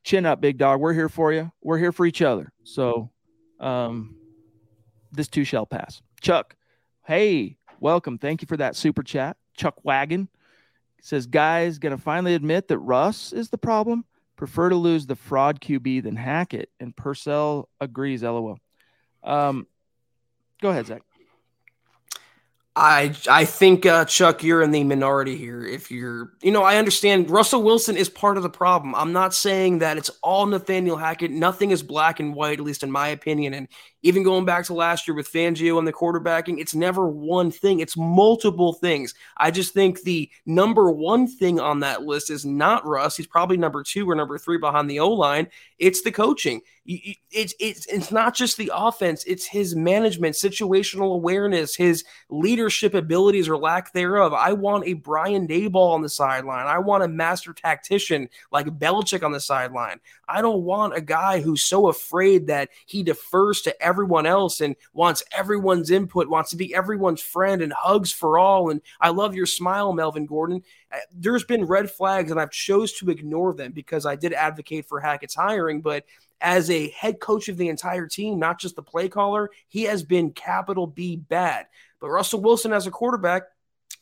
Chin up, big dog. We're here for you. We're here for each other. So, um, this too shall pass. Chuck, hey, welcome. Thank you for that super chat. Chuck Wagon says, guys, gonna finally admit that Russ is the problem. Prefer to lose the fraud QB than Hackett. And Purcell agrees. LOL. Um, go ahead, Zach. I I think uh, Chuck, you're in the minority here. If you're, you know, I understand Russell Wilson is part of the problem. I'm not saying that it's all Nathaniel Hackett. Nothing is black and white, at least in my opinion. And even going back to last year with Fangio and the quarterbacking, it's never one thing. It's multiple things. I just think the number one thing on that list is not Russ. He's probably number two or number three behind the O line. It's the coaching. It's it's it's not just the offense. It's his management, situational awareness, his leadership abilities or lack thereof. I want a Brian Daboll on the sideline. I want a master tactician like Belichick on the sideline. I don't want a guy who's so afraid that he defers to everyone else and wants everyone's input, wants to be everyone's friend and hugs for all. And I love your smile, Melvin Gordon. Uh, there's been red flags and I've chose to ignore them because I did advocate for Hackett's hiring, but as a head coach of the entire team, not just the play caller, he has been capital B bad. But Russell Wilson as a quarterback,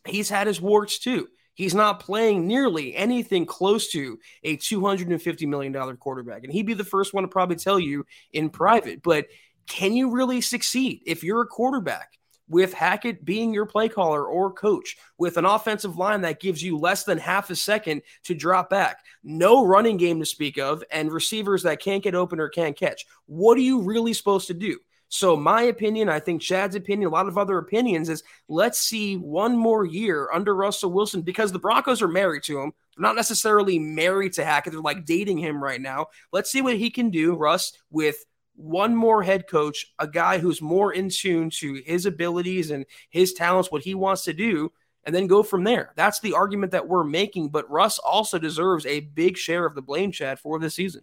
he's had his warts too. He's not playing nearly anything close to a $250 million quarterback. And he'd be the first one to probably tell you in private. But can you really succeed if you're a quarterback with Hackett being your play caller or coach, with an offensive line that gives you less than half a second to drop back, no running game to speak of, and receivers that can't get open or can't catch? What are you really supposed to do? So, my opinion, I think Chad's opinion, a lot of other opinions is let's see one more year under Russell Wilson because the Broncos are married to him. They're not necessarily married to Hackett. They're like dating him right now. Let's see what he can do, Russ, with one more head coach, a guy who's more in tune to his abilities and his talents, what he wants to do, and then go from there. That's the argument that we're making. But Russ also deserves a big share of the blame, Chad, for this season.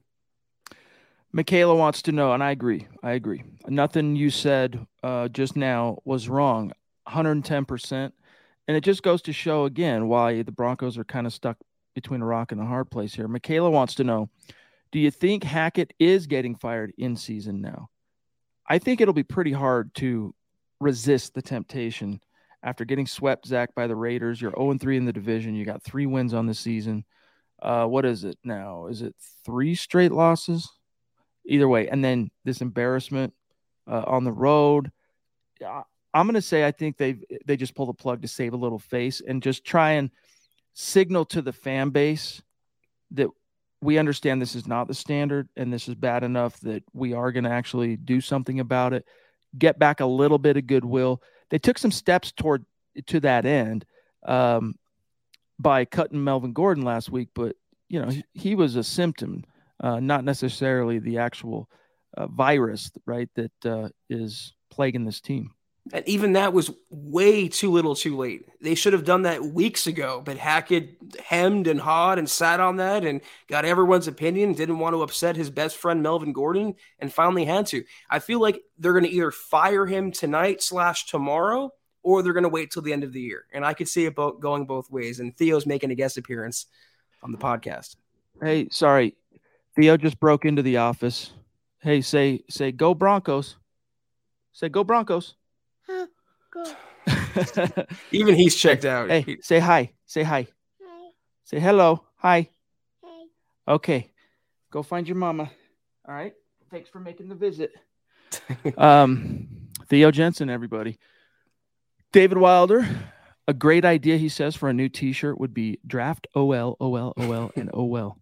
Michaela wants to know, and I agree. I agree. Nothing you said uh, just now was wrong. 110%. And it just goes to show again why the Broncos are kind of stuck between a rock and a hard place here. Michaela wants to know do you think Hackett is getting fired in season now? I think it'll be pretty hard to resist the temptation after getting swept, Zach, by the Raiders. You're 0 3 in the division. You got three wins on the season. Uh, what is it now? Is it three straight losses? Either way. And then this embarrassment uh, on the road. I'm going to say I think they they just pull the plug to save a little face and just try and signal to the fan base that we understand this is not the standard and this is bad enough that we are going to actually do something about it get back a little bit of goodwill. They took some steps toward to that end um, by cutting melvin gordon last week but you know he, he was a symptom uh, not necessarily the actual uh, virus right that uh, is plaguing this team and even that was way too little too late. They should have done that weeks ago, but Hackett hemmed and hawed and sat on that and got everyone's opinion, didn't want to upset his best friend Melvin Gordon, and finally had to. I feel like they're going to either fire him tonight slash tomorrow or they're going to wait till the end of the year. And I could see it both going both ways. And Theo's making a guest appearance on the podcast. Hey, sorry. Theo just broke into the office. Hey, say say go Broncos. Say go Broncos. Even he's checked out. Hey, he... say hi. Say hi. Hi. Say hello. Hi. Hi. Okay. Go find your mama. All right. Thanks for making the visit. um, Theo Jensen, everybody. David Wilder, a great idea, he says, for a new t-shirt would be draft OL, OL, OL, and OL.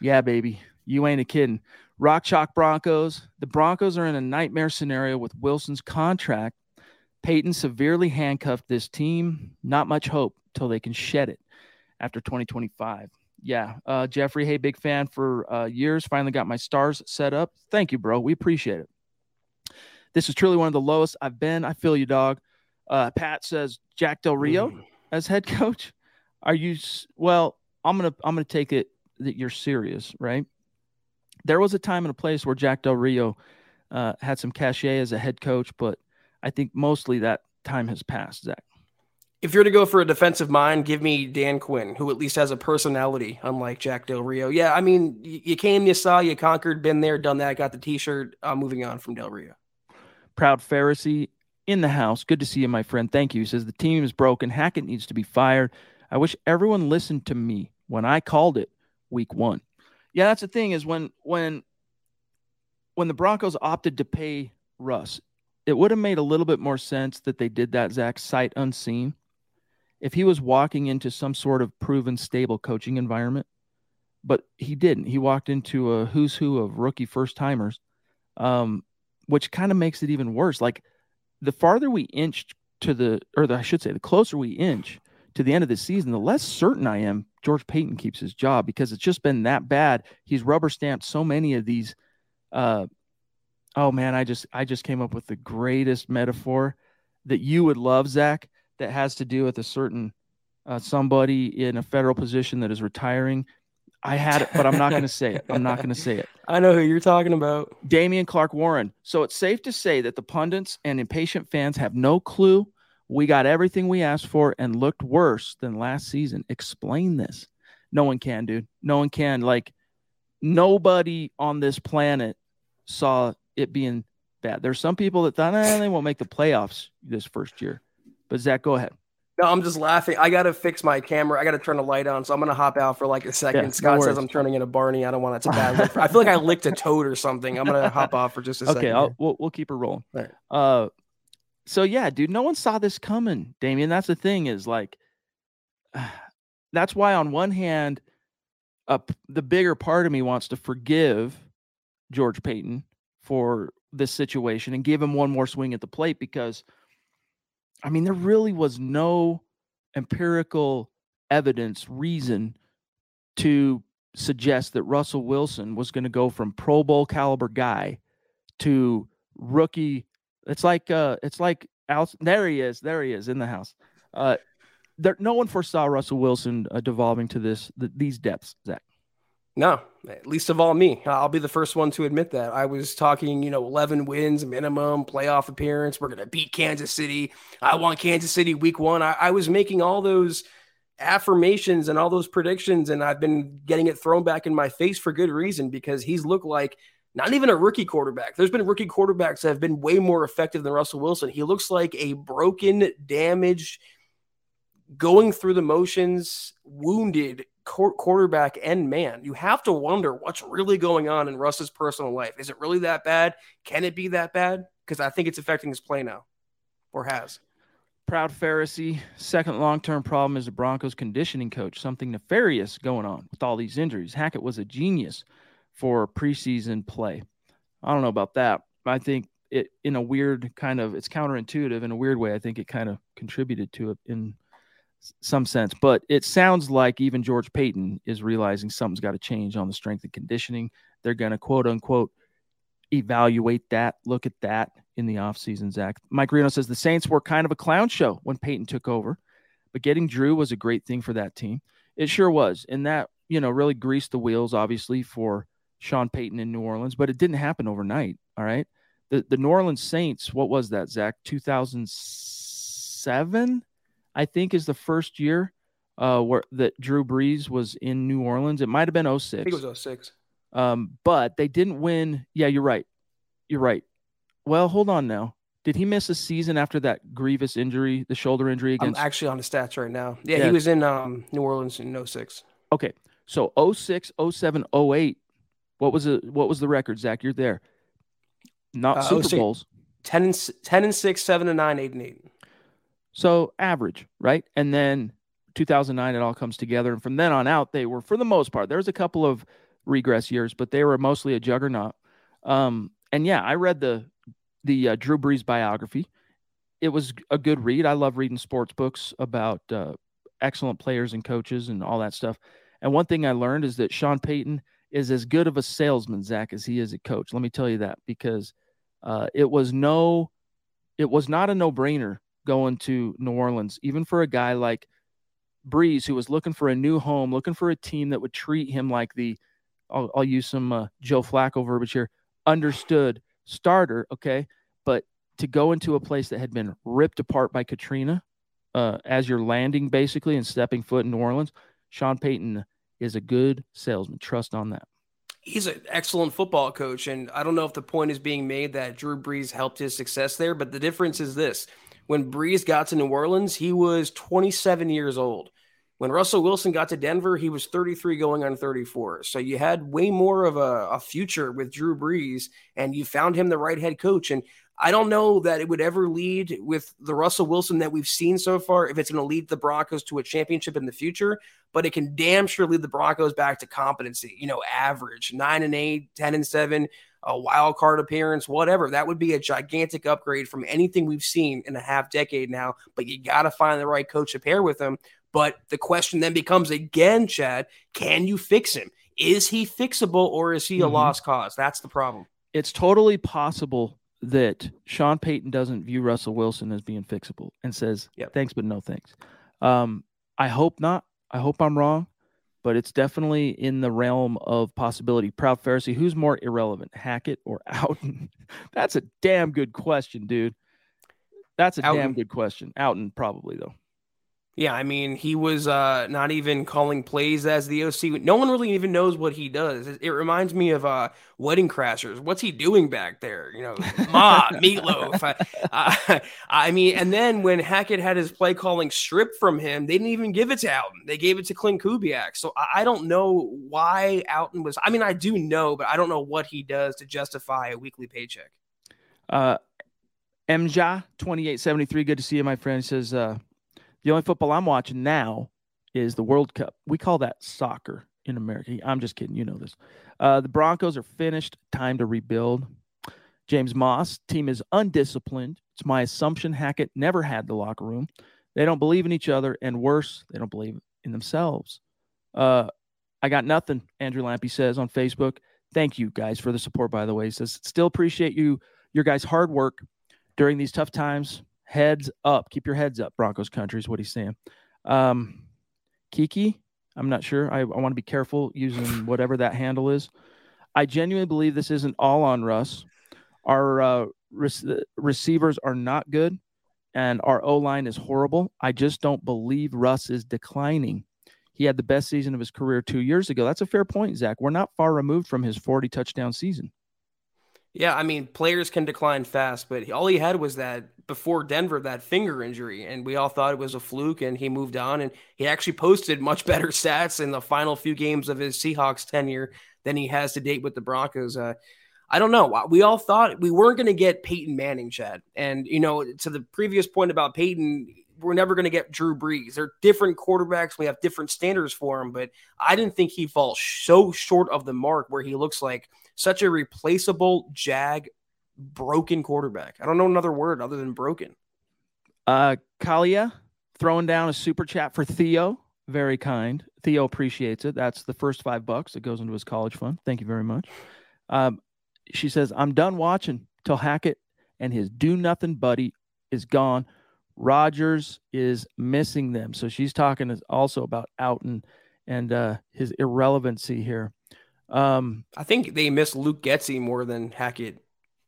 Yeah, baby. You ain't a kidding. Rock Chalk Broncos. The Broncos are in a nightmare scenario with Wilson's contract Paton severely handcuffed this team. Not much hope till they can shed it after 2025. yeah. Uh, Jeffrey, hey, big fan for uh, years. Finally got my stars set up. Thank you, bro. We appreciate it. This is truly one of the lowest I've been. I feel you, dog. Uh, Pat says Jack Del Rio mm. as head coach. Are you well? I'm gonna I'm gonna take it that you're serious, right? There was a time and a place where Jack Del Rio uh, had some cachet as a head coach, but I think mostly that time has passed. Zach. If you're to go for a defensive mind, give me Dan Quinn, who at least has a personality, unlike Jack Del Rio. Yeah, I mean, you came, you saw, you conquered, been there, done that, got the T-shirt. I'm moving on from Del Rio. Proud Pharisee in the house. Good to see you, my friend. Thank you. He says the team is broken. Hackett needs to be fired. I wish everyone listened to me when I called it week one. Yeah, that's the thing is when when when the Broncos opted to pay Russ, it would have made a little bit more sense that they did that, Zach, sight unseen. If he was walking into some sort of proven stable coaching environment, but he didn't. He walked into a who's who of rookie first timers, um, which kind of makes it even worse. Like the farther we inch to the, or the, I should say, the closer we inch to the end of the season, the less certain I am George Paton keeps his job because it's just been that bad. He's rubber stamped so many of these. Uh, oh man, I just I just came up with the greatest metaphor that you would love, Zach. That has to do with a certain uh, somebody in a federal position that is retiring. I had it, but I'm not going to say it. I'm not going to say it. I know who you're talking about. Damian Clark Warren. So it's safe to say that the pundits and impatient fans have no clue we got everything we asked for and looked worse than last season. Explain this. No one can, dude. No one can. Like, nobody on this planet saw it being bad. There's some people that thought, eh, they won't make the playoffs this first year. But, Zach, go ahead. No, I'm just laughing. I got to fix my camera. I got to turn the light on. So I'm going to hop out for like a second. Yeah, Scott no says I'm turning into Barney. I don't want it to bad. I feel like I licked a toad or something. I'm going to hop off for just a okay, second. Okay, we'll, we'll keep it rolling. Right. Uh, so yeah, dude, no one saw this coming, Damien. That's the thing is like, that's why on one hand, uh, the bigger part of me wants to forgive George Paton for this situation and give him one more swing at the plate because, I mean, there really was no empirical evidence, reason to suggest that Russell Wilson was going to go from Pro Bowl caliber guy to rookie it's like uh, it's like Al. There he is. There he is in the house. Uh, there, no one foresaw Russell Wilson uh, devolving to this the, these depths, Zach. No, at least of all me. I'll be the first one to admit that. I was talking, you know, 11 wins minimum, playoff appearance. We're going to beat Kansas City. I want Kansas City week one. I, I, was making all those affirmations and all those predictions, and I've been getting it thrown back in my face for good reason because he's looked like not even a rookie quarterback. There's been rookie quarterbacks that have been way more effective than Russell Wilson. He looks like a broken, damaged, going through the motions, wounded quarterback and man. You have to wonder what's really going on in Russ's personal life. Is it really that bad? Can it be that bad? Because I think it's affecting his play now or has. Proud Pharisee. Second long term problem is the Broncos conditioning coach. Something nefarious going on with all these injuries. Hackett was a genius for preseason play. I don't know about that. I think it in a weird kind of it's counterintuitive in a weird way. I think it kind of contributed to it in some sense, but it sounds like even George Paton is realizing something's got to change on the strength and conditioning. They're going to quote unquote evaluate that, look at that in the offseason, Zach. Mike Reno says the Saints were kind of a clown show when Payton took over, but getting Drew was a great thing for that team. It sure was. And that, you know, really greased the wheels, obviously, for Sean Payton in New Orleans, but it didn't happen overnight. All right. The the New Orleans Saints, what was that, Zach? 2007, I think, is the first year uh, where that Drew Brees was in New Orleans. It might have been 06. I think it was 06. Um, but they didn't win. Yeah, you're right. You're right. Well, hold on now. Did he miss a season after that grievous injury, the shoulder injury against? I'm actually on the stats right now. Yeah, yeah. he was in um, New Orleans in 06. Okay. So 06, 07, 08, what was the what was the record, Zach? You're there. Not uh, Super Bowls. 10 and 10 and 6, 7 and 9, 8 and 8. So average, right? And then 2009 it all comes together. And from then on out they were for the most part there was a couple of regress years but they were mostly a juggernaut. Um, and yeah i read the the uh, drew brees biography. It was a good read. I love reading sports books about uh, excellent players and coaches and all that stuff. And one thing I learned is that Sean Payton is as good of a salesman, Zach, as he is a coach. Let me tell you that because uh, it was no, it was not a no brainer going to New Orleans, even for a guy like Brees, who was looking for a new home, looking for a team that would treat him like the, I'll, I'll use some uh, Joe Flacco verbiage here, understood starter. Okay. But to go into a place that had been ripped apart by Katrina uh, as you're landing basically and stepping foot in New Orleans, Sean Payton is a good salesman. Trust on that. He's an excellent football coach. And I don't know if the point is being made that Drew Brees helped his success there, but the difference is this when Brees got to New Orleans, he was 27 years old. When Russell Wilson got to Denver, he was 33 going on 34. So you had way more of a, a, future with Drew Brees, and you found him the right head coach. And I don't know that it would ever lead with the Russell Wilson that we've seen so far, if it's going to lead the Broncos to a championship in the future, but it can damn sure lead the Broncos back to competency, you know, average nine and eight, 10 and seven a wild card appearance, whatever. That would be a gigantic upgrade from anything we've seen in a half decade now. But you got to find the right coach to pair with him. But the question then becomes again, Chad, can you fix him? Is he fixable or is he a mm-hmm. lost cause? That's the problem. It's totally possible that Sean Payton doesn't view Russell Wilson as being fixable and says, yep. thanks, but no thanks. Um, I hope not. I hope I'm wrong but it's definitely in the realm of possibility. Proud Pharisee, who's more irrelevant, Hackett or Outten? That's a damn good question, dude. That's a Outten. damn good question. Outten, probably, though. Yeah, I mean, he was uh, not even calling plays as the OC. No one really even knows what he does. It, it reminds me of uh, Wedding Crashers. What's he doing back there? You know, Ma, meatloaf. I, I, I, mean, and then when Hackett had his play calling stripped from him, they didn't even give it to Outten. They gave it to Klint Kubiak. So I, I don't know why Outten was. I mean, I do know, but I don't know what he does to justify a weekly paycheck. Uh, Mja, 2873. Good to see you, my friend. Says, uh, the only football I'm watching now is the World Cup. We call that soccer in America. I'm just kidding. You know this. Uh, the Broncos are finished. Time to rebuild. James Moss, team is undisciplined. It's my assumption Hackett never had the locker room. They don't believe in each other, and worse, they don't believe in themselves. Uh, I got nothing, Andrew Lampy says on Facebook. Thank you guys for the support, by the way. He says, still appreciate you, your guys' hard work during these tough times. Heads up. Keep your heads up, Broncos country is what he's saying. Um, Kiki, I'm not sure. I, I want to be careful using whatever that handle is. I genuinely believe this isn't all on Russ. Our uh, receivers are not good, and our O line is horrible. I just don't believe Russ is declining. He had the best season of his career two years ago. That's a fair point, Zach. We're not far removed from his 40 touchdown season. Yeah, I mean, players can decline fast, but all he had was that before Denver, that finger injury, and we all thought it was a fluke, and he moved on, and he actually posted much better stats in the final few games of his Seahawks tenure than he has to date with the Broncos. Uh, I don't know. We all thought we weren't going to get Peyton Manning, Chad, and you know, to the previous point about Peyton, we're never going to get Drew Brees. They're different quarterbacks. We have different standards for him, but I didn't think he falls so short of the mark where he looks like such a replaceable Jag broken quarterback. I don't know another word other than broken. Uh, Kalia throwing down a super chat for Theo. Very kind. Theo appreciates it. That's the first five bucks that goes into his college fund. Thank you very much. Um, she says, I'm done watching till Hackett and his do nothing buddy is gone. Rodgers is missing them. So she's talking also about Outten and uh, his irrelevancy here. Um, I think they miss Luke Getsy more than Hackett.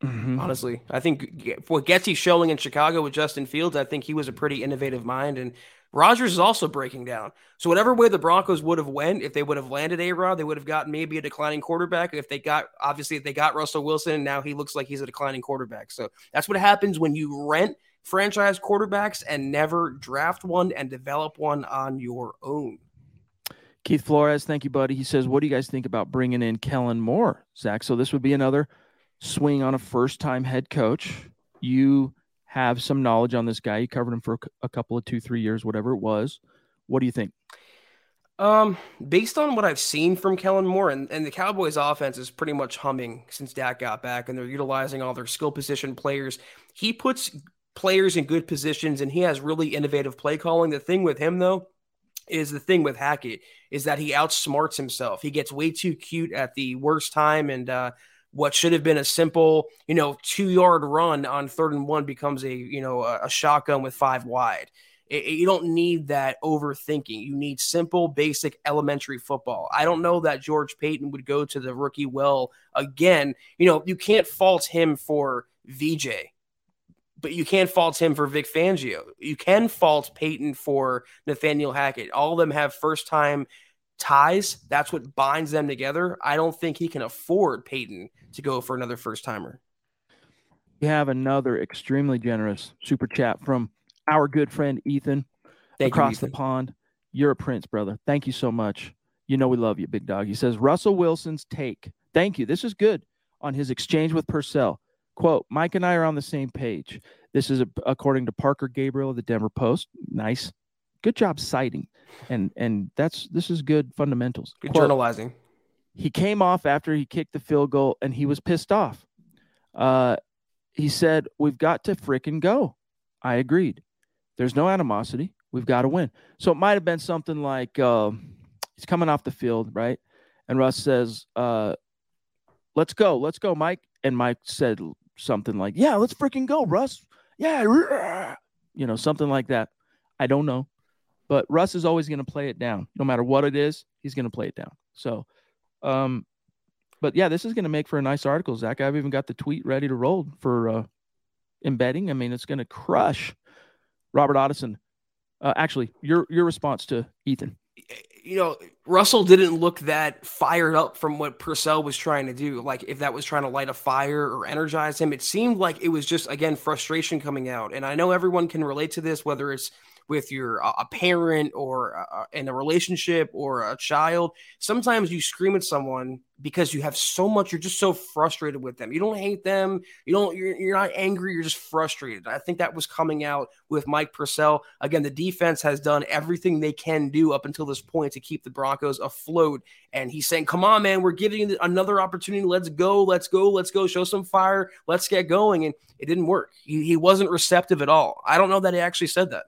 Mm-hmm. Honestly, I think what Getsy's showing in Chicago with Justin Fields, I think he was a pretty innovative mind, and Rodgers is also breaking down. So whatever way the Broncos would have went, if they would have landed A Rod, they would have gotten maybe a declining quarterback. If they got obviously if they got Russell Wilson, and now he looks like he's a declining quarterback. So that's what happens when you rent franchise quarterbacks and never draft one and develop one on your own. Keith Flores, thank you, buddy. He says, What do you guys think about bringing in Kellen Moore, Zach? So this would be another swing on a first time head coach. You have some knowledge on this guy. You covered him for a couple of two, three years, whatever it was. What do you think? Um, based on what I've seen from Kellen Moore, and, and the Cowboys offense is pretty much humming since Dak got back, and they're utilizing all their skill position players. He puts players in good positions and he has really innovative play calling. The thing with him, though, is the thing with Hackett is that he outsmarts himself. He gets way too cute at the worst time, and uh, what should have been a simple, you know, two yard run on third and one becomes a you know a, a shotgun with five wide. It, it, you don't need that overthinking. You need simple, basic, elementary football. I don't know that George Paton would go to the rookie well again. You know, you can't fault him for VJ but you can't fault him for Vic Fangio. You can fault Paton for Nathaniel Hackett. All of them have first time ties. That's what binds them together. I don't think he can afford Paton to go for another first timer. We have another extremely generous super chat from our good friend Ethan Thank across you, Ethan. the pond. You're a prince, brother. Thank you so much. You know we love you, big dog. He says Russell Wilson's take. Thank you. This is good on his exchange with Purcell. Quote, Mike and I are on the same page. This is a, according to Parker Gabriel of the Denver Post. Nice. Good job citing. And and that's this is good fundamentals. Good Quote, journalizing. He came off after he kicked the field goal and he was pissed off. Uh, he said, We've got to fricking go. I agreed. There's no animosity. We've got to win. So it might have been something like uh, he's coming off the field, right? And Russ says, uh, Let's go. Let's go, Mike. And Mike said, something like, "Yeah, let's freaking go, Russ." Yeah, you know, something like that. I don't know, but Russ is always going to play it down, no matter what it is. He's going to play it down. So, um, but yeah, this is going to make for a nice article, Zach. I've even got the tweet ready to roll for uh, embedding. I mean, it's going to crush Robert Otteson. Uh, actually, your your response to Ethan you know, Russell didn't look that fired up from what Purcell was trying to do. Like if that was trying to light a fire or energize him, it seemed like it was just again frustration coming out. And I know everyone can relate to this, whether it's with your uh, a parent or in a relationship or a child. Sometimes you scream at someone because you have so much. You're just so frustrated with them. You don't hate them. You don't. You're, you're not angry. You're just frustrated. I think that was coming out with Mike Purcell. Again, the defense has done everything they can do up until this point to keep the Broncos afloat. And he's saying, "Come on, man, we're giving you another opportunity. Let's go. Let's go. Let's go. Show some fire. Let's get going." And it didn't work. He, he wasn't receptive at all. I don't know that he actually said that.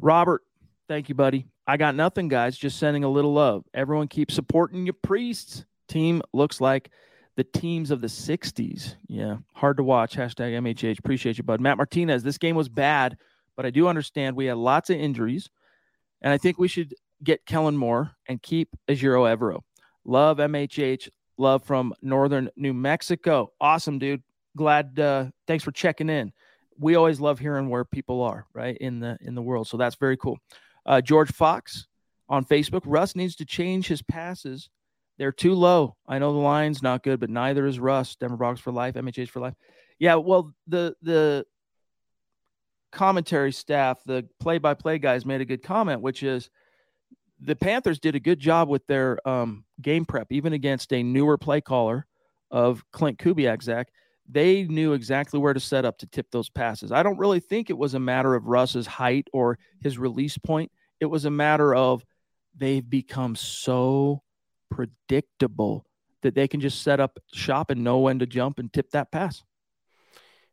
Robert, thank you, buddy. I got nothing, guys. Just sending a little love. Everyone keep supporting your priests. Team looks like the teams of the 60s. Yeah, hard to watch. Hashtag MHH. Appreciate you, bud. Matt Martinez, this game was bad, but I do understand we had lots of injuries. And I think we should get Kellen Moore and keep Ejiro Evero. Love MHH. Love from northern New Mexico. Awesome, dude. Glad. Uh, thanks for checking in we always love hearing where people are right in the in the world. So that's very cool. Uh, George Fox on Facebook. Russ needs to change his passes. They're too low. I know the line's not good, but neither is Russ. Denver Broncos for life. MHH for life. Yeah. Well, the the commentary staff, the play-by-play guys made a good comment, which is the Panthers did a good job with their um, game prep, even against a newer play caller of Klint Kubiak, Zach they knew exactly where to set up to tip those passes. I don't really think it was a matter of Russ's height or his release point. It was a matter of they've become so predictable that they can just set up shop and know when to jump and tip that pass.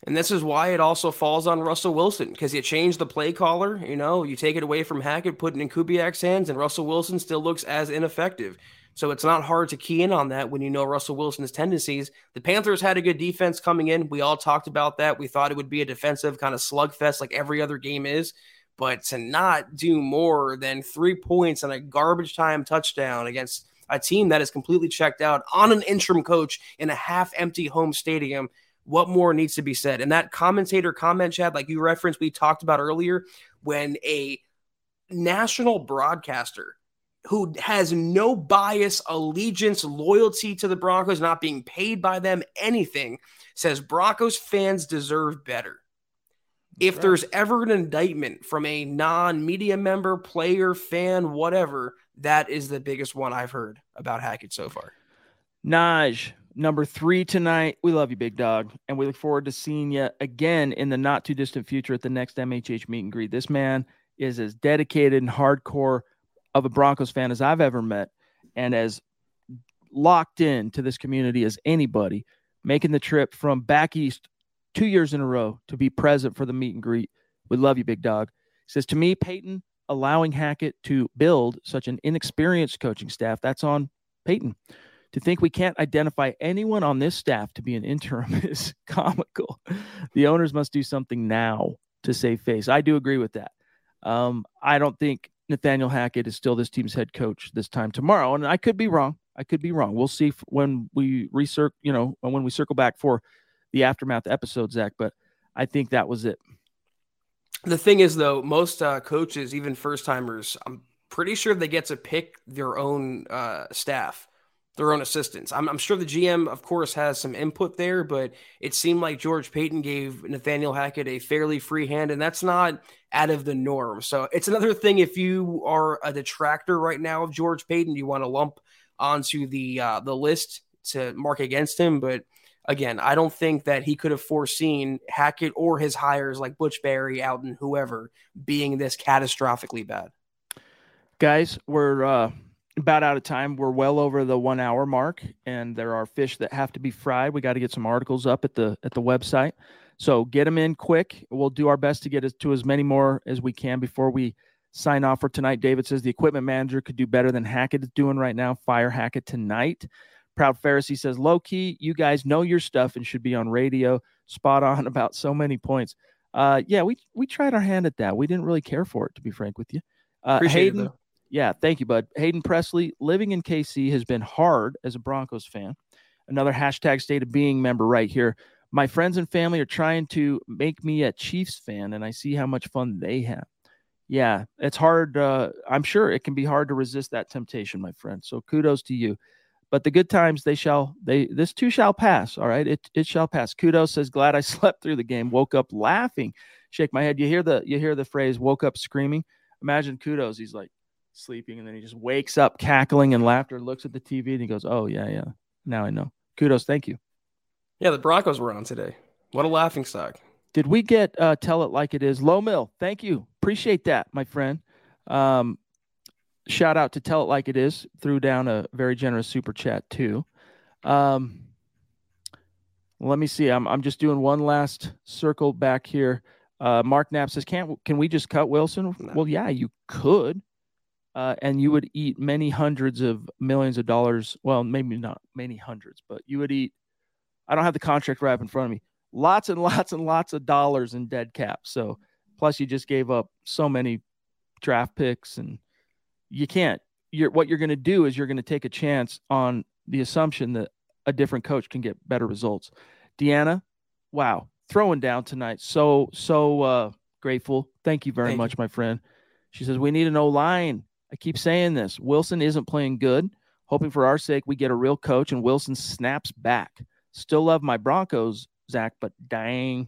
And this is why it also falls on Russell Wilson because you change the play caller. You know, you take it away from Hackett, put it in Kubiak's hands, and Russell Wilson still looks as ineffective. So it's not hard to key in on that when you know Russell Wilson's tendencies. The Panthers had a good defense coming in. We all talked about that. We thought it would be a defensive kind of slugfest like every other game is. But to not do more than three points and a garbage time touchdown against a team that is completely checked out on an interim coach in a half empty home stadium, what more needs to be said? And that commentator comment, Chad, like you referenced, we talked about earlier, when a national broadcaster who has no bias, allegiance, loyalty to the Broncos, not being paid by them, anything, says Broncos fans deserve better. If there's ever an indictment from a non media member, player, fan, whatever, that is the biggest one I've heard about Hackett so far. Naj, number three tonight. We love you, big dog. And we look forward to seeing you again in the not too distant future at the next MHH meet and greet. This man is as dedicated and hardcore of a Broncos fan as I've ever met and as locked in to this community as anybody, making the trip from back east two years in a row to be present for the meet and greet. We love you, big dog. He says, To me, Paton allowing Hackett to build such an inexperienced coaching staff, that's on Paton. To think we can't identify anyone on this staff to be an interim is comical. The owners must do something now to save face. I do agree with that. Um, I don't think Nathaniel Hackett is still this team's head coach this time tomorrow, and I could be wrong. I could be wrong. We'll see when we recircle, you know, when we circle back for the aftermath episode, Zach. But I think that was it. The thing is, though, most uh, coaches, even first timers, I'm pretty sure they get to pick their own uh, staff their own assistants. I'm, I'm, sure the GM, of course, has some input there, but it seemed like George Paton gave Nathaniel Hackett a fairly free hand, and that's not out of the norm. So it's another thing if you are a detractor right now of George Paton, you want to lump onto the uh, the list to mark against him. But again, I don't think that he could have foreseen Hackett or his hires like Butch Barry, Alton, whoever, being this catastrophically bad. Guys, we're uh about out of time. We're well over the one hour mark, and there are fish that have to be fried. We got to get some articles up at the at the website, so get them in quick. We'll do our best to get to as many more as we can before we sign off for tonight. David says the equipment manager could do better than Hackett is doing right now. Fire Hackett tonight. Proud Pharisee says low key, you guys know your stuff and should be on radio. Spot on about so many points. Uh, yeah, we we tried our hand at that. We didn't really care for it, to be frank with you. Uh, Appreciate Hayden. Yeah, thank you, bud. Hayden Presley, living in KC has been hard as a Broncos fan. Another hashtag state of being member right here. My friends and family are trying to make me a Chiefs fan, and I see how much fun they have. Yeah, it's hard. Uh, I'm sure it can be hard to resist that temptation, my friend. So kudos to you. But the good times they shall they this too shall pass. All right, it it shall pass. Kudos says glad I slept through the game. Woke up laughing. Shake my head. You hear the you hear the phrase woke up screaming. Imagine kudos. He's like sleeping, and then he just wakes up cackling and laughter, looks at the TV, and he goes, "Oh yeah, yeah, now I know." Kudos, thank you. Yeah, the Broncos were on today. What a laughing stock. Did we get uh, tell it like it is? Low mill, thank you, appreciate that, my friend. Um, shout out to tell it like it is. Threw down a very generous super chat too. Um, let me see. I'm I'm just doing one last circle back here. Uh, Mark Knapp says, "Can't can we just cut Wilson?" No. Well, yeah, you could uh, and you would eat many hundreds of millions of dollars. Well, maybe not many hundreds, but you would eat. I don't have the contract right up in front of me. Lots and lots and lots of dollars in dead cap. So, plus you just gave up so many draft picks, and you can't. You're what you're going to do is you're going to take a chance on the assumption that a different coach can get better results. Deanna, wow, throwing down tonight. So so uh, grateful. Thank you very Thank much, my friend. She says we need an O line. I keep saying this. Wilson isn't playing good. Hoping for our sake, we get a real coach and Wilson snaps back. Still love my Broncos, Zach, but dang.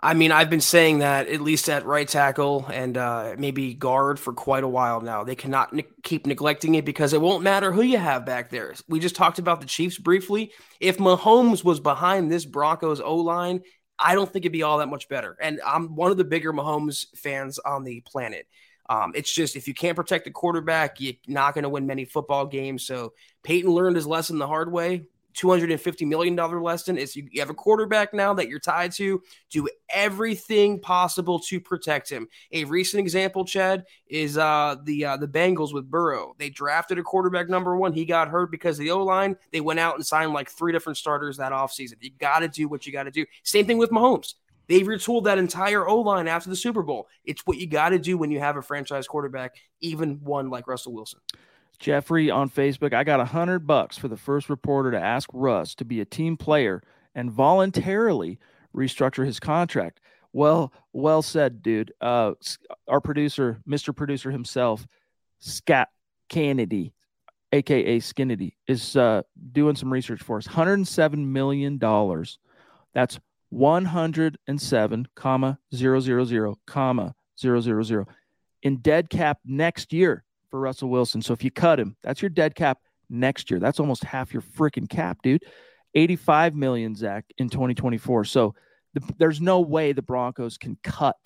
I mean, I've been saying that at least at right tackle and uh, maybe guard for quite a while now. They cannot ne- keep neglecting it because it won't matter who you have back there. We just talked about the Chiefs briefly. If Mahomes was behind this Broncos O line, I don't think it'd be all that much better. And I'm one of the bigger Mahomes fans on the planet. Um, it's just if you can't protect the quarterback, you're not going to win many football games. So Paton learned his lesson the hard way. $250 million lesson is you have a quarterback now that you're tied to. Do everything possible to protect him. A recent example, Chad, is uh, the uh, the Bengals with Burrow. They drafted a quarterback number one. He got hurt because of the O line. They went out and signed like three different starters that offseason. You got to do what you got to do. Same thing with Mahomes. They retooled that entire O line after the Super Bowl. It's what you got to do when you have a franchise quarterback, even one like Russell Wilson. Jeffrey on Facebook, I got a hundred bucks for the first reporter to ask Russ to be a team player and voluntarily restructure his contract. Well, well said, dude. Uh, our producer, Mr. Producer himself, Scott Kennedy, aka Skinnedy, is uh, doing some research for us. Hundred and seven million dollars. That's one hundred and seven comma zero zero zero comma zero zero zero in dead cap next year for Russell Wilson. So if you cut him, that's your dead cap next year. That's almost half your freaking cap, dude. 85 million, Zach, in 2024. So the, there's no way the Broncos can cut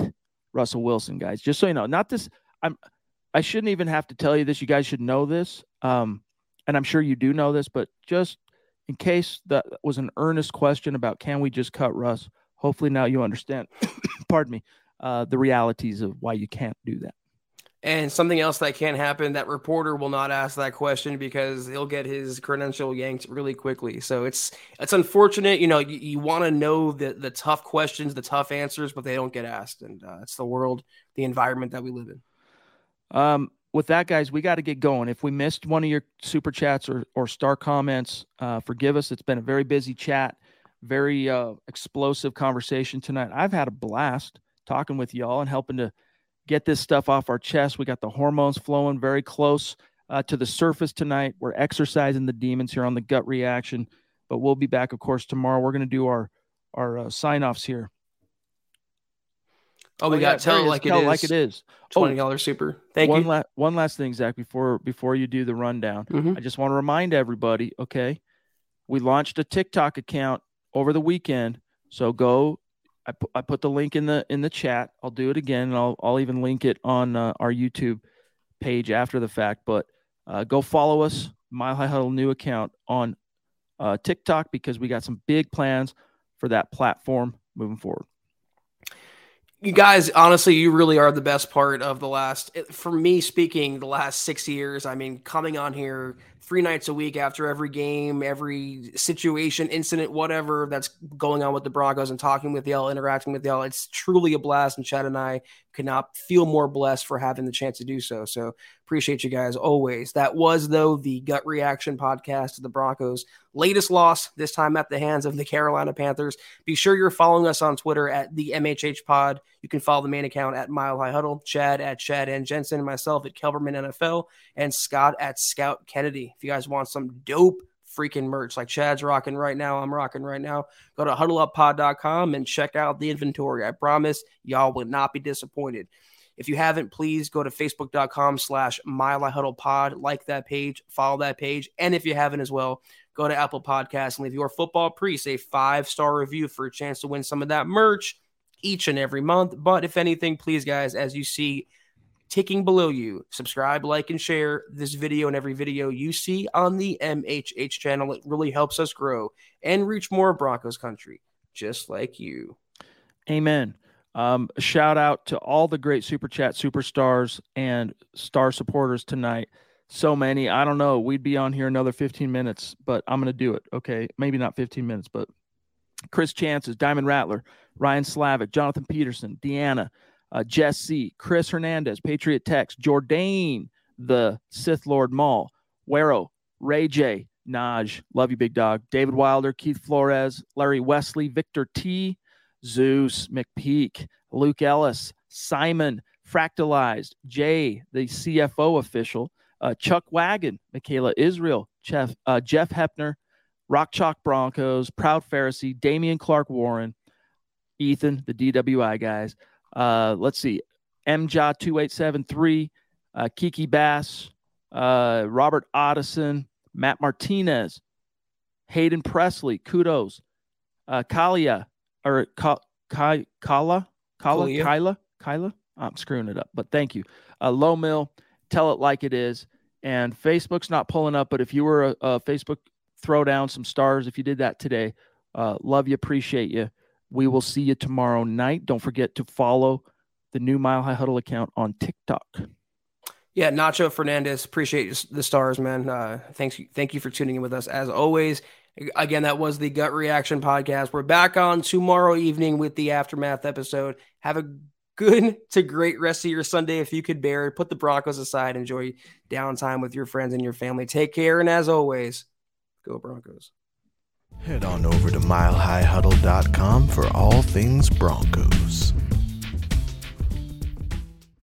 Russell Wilson, guys. Just so you know, not this. I'm. I shouldn't even have to tell you this. You guys should know this. Um, and I'm sure you do know this, but just in case that was an earnest question about can we just cut Russ, hopefully now you understand. Pardon me. uh, the realities of why you can't do that. And something else that can't happen, that reporter will not ask that question because he'll get his credential yanked really quickly. So it's it's unfortunate. You know, you, you want to know the the tough questions, the tough answers, but they don't get asked. And uh, it's the world, the environment that we live in. Um, with that, guys, we got to get going. If we missed one of your super chats or, or star comments, uh, forgive us. It's been a very busy chat, very uh, explosive conversation tonight. I've had a blast talking with y'all and helping to get this stuff off our chest. We got the hormones flowing very close uh, to the surface tonight. We're exercising the demons here on the gut reaction, but we'll be back, of course, tomorrow. We're going to do our our uh, sign offs here Oh, we oh, got yeah, tell like it tell is. like it is. Twenty dollars oh, super. Thank one you. La- one last thing, Zach, before before you do the rundown, mm-hmm. I just want to remind everybody. Okay, we launched a TikTok account over the weekend, so go. I put I put the link in the in the chat. I'll do it again, and I'll I'll even link it on uh, our YouTube page after the fact. But uh, go follow us, Mile High Huddle new account on uh, TikTok because we got some big plans for that platform moving forward you guys, honestly, you really are the best part of the last, for me speaking, the last six years. I mean, coming on here three nights a week after every game, every situation, incident, whatever that's going on with the Broncos and talking with y'all, interacting with y'all. It's truly a blast. And Chad and I could not feel more blessed for having the chance to do so. So appreciate you guys always. That was, though, the gut reaction podcast to the Broncos' latest loss, this time at the hands of the Carolina Panthers. Be sure you're following us on Twitter at the MHH Pod. You can follow the main account at Mile High Huddle, Chad at Chad and Jensen, myself at Kelberman NFL, and Scott at Scout Kennedy. If you guys want some dope freaking merch like Chad's rocking right now, I'm rocking right now, go to huddleuppod.com and check out the inventory. I promise y'all will not be disappointed. If you haven't, please go to facebook.com slash pod, like that page, follow that page. And if you haven't as well, go to Apple Podcasts and leave your football priest a five star review for a chance to win some of that merch each and every month. But if anything, please, guys, as you see ticking below you. Subscribe, like, and share this video and every video you see on the MHH channel. It really helps us grow and reach more Broncos country, just like you. Amen. Um, shout out to all the great super chat superstars and star supporters tonight. So many. I don't know. We'd be on here another 15 minutes, but I'm going to do it. Okay. Maybe not 15 minutes, but Chris Chances, Diamond Rattler, Ryan Slavic, Jonathan Peterson, Deanna, uh, Jesse, Chris Hernandez, Patriot Tex, Jordan, the Sith Lord Mall, Wero, Ray J, Naj, love you, big dog, David Wilder, Keith Flores, Larry Wesley, Victor T, Zeus, McPeak, Luke Ellis, Simon, Fractalized, Jay, the CFO official, uh, Chuck Wagon, Michaela Israel, Jeff, uh, Jeff Hepner, Rock Chalk Broncos, Proud Pharisee, Damian Clark Warren, Ethan, the DWI guys, uh, let's see, MJA2873, uh, Kiki Bass, uh, Robert Ottison, Matt Martinez, Hayden Presley, kudos, uh, Kalia, or Ka- Ka- Kala, Kala, Kyla, Kyla. I'm screwing it up, but thank you. Uh, Low Mill, tell it like it is. And Facebook's not pulling up, but if you were a, a Facebook, throw down some stars. If you did that today, uh, love you, appreciate you. We will see you tomorrow night. Don't forget to follow the new Mile High Huddle account on TikTok. Yeah, Nacho Fernandez, appreciate the stars, man. Uh, thanks, thank you for tuning in with us as always. Again, that was the Gut Reaction podcast. We're back on tomorrow evening with the aftermath episode. Have a good to great rest of your Sunday if you could bear it. Put the Broncos aside. Enjoy downtime with your friends and your family. Take care, and as always, go Broncos. Head on over to milehighhuddle.com for all things Broncos.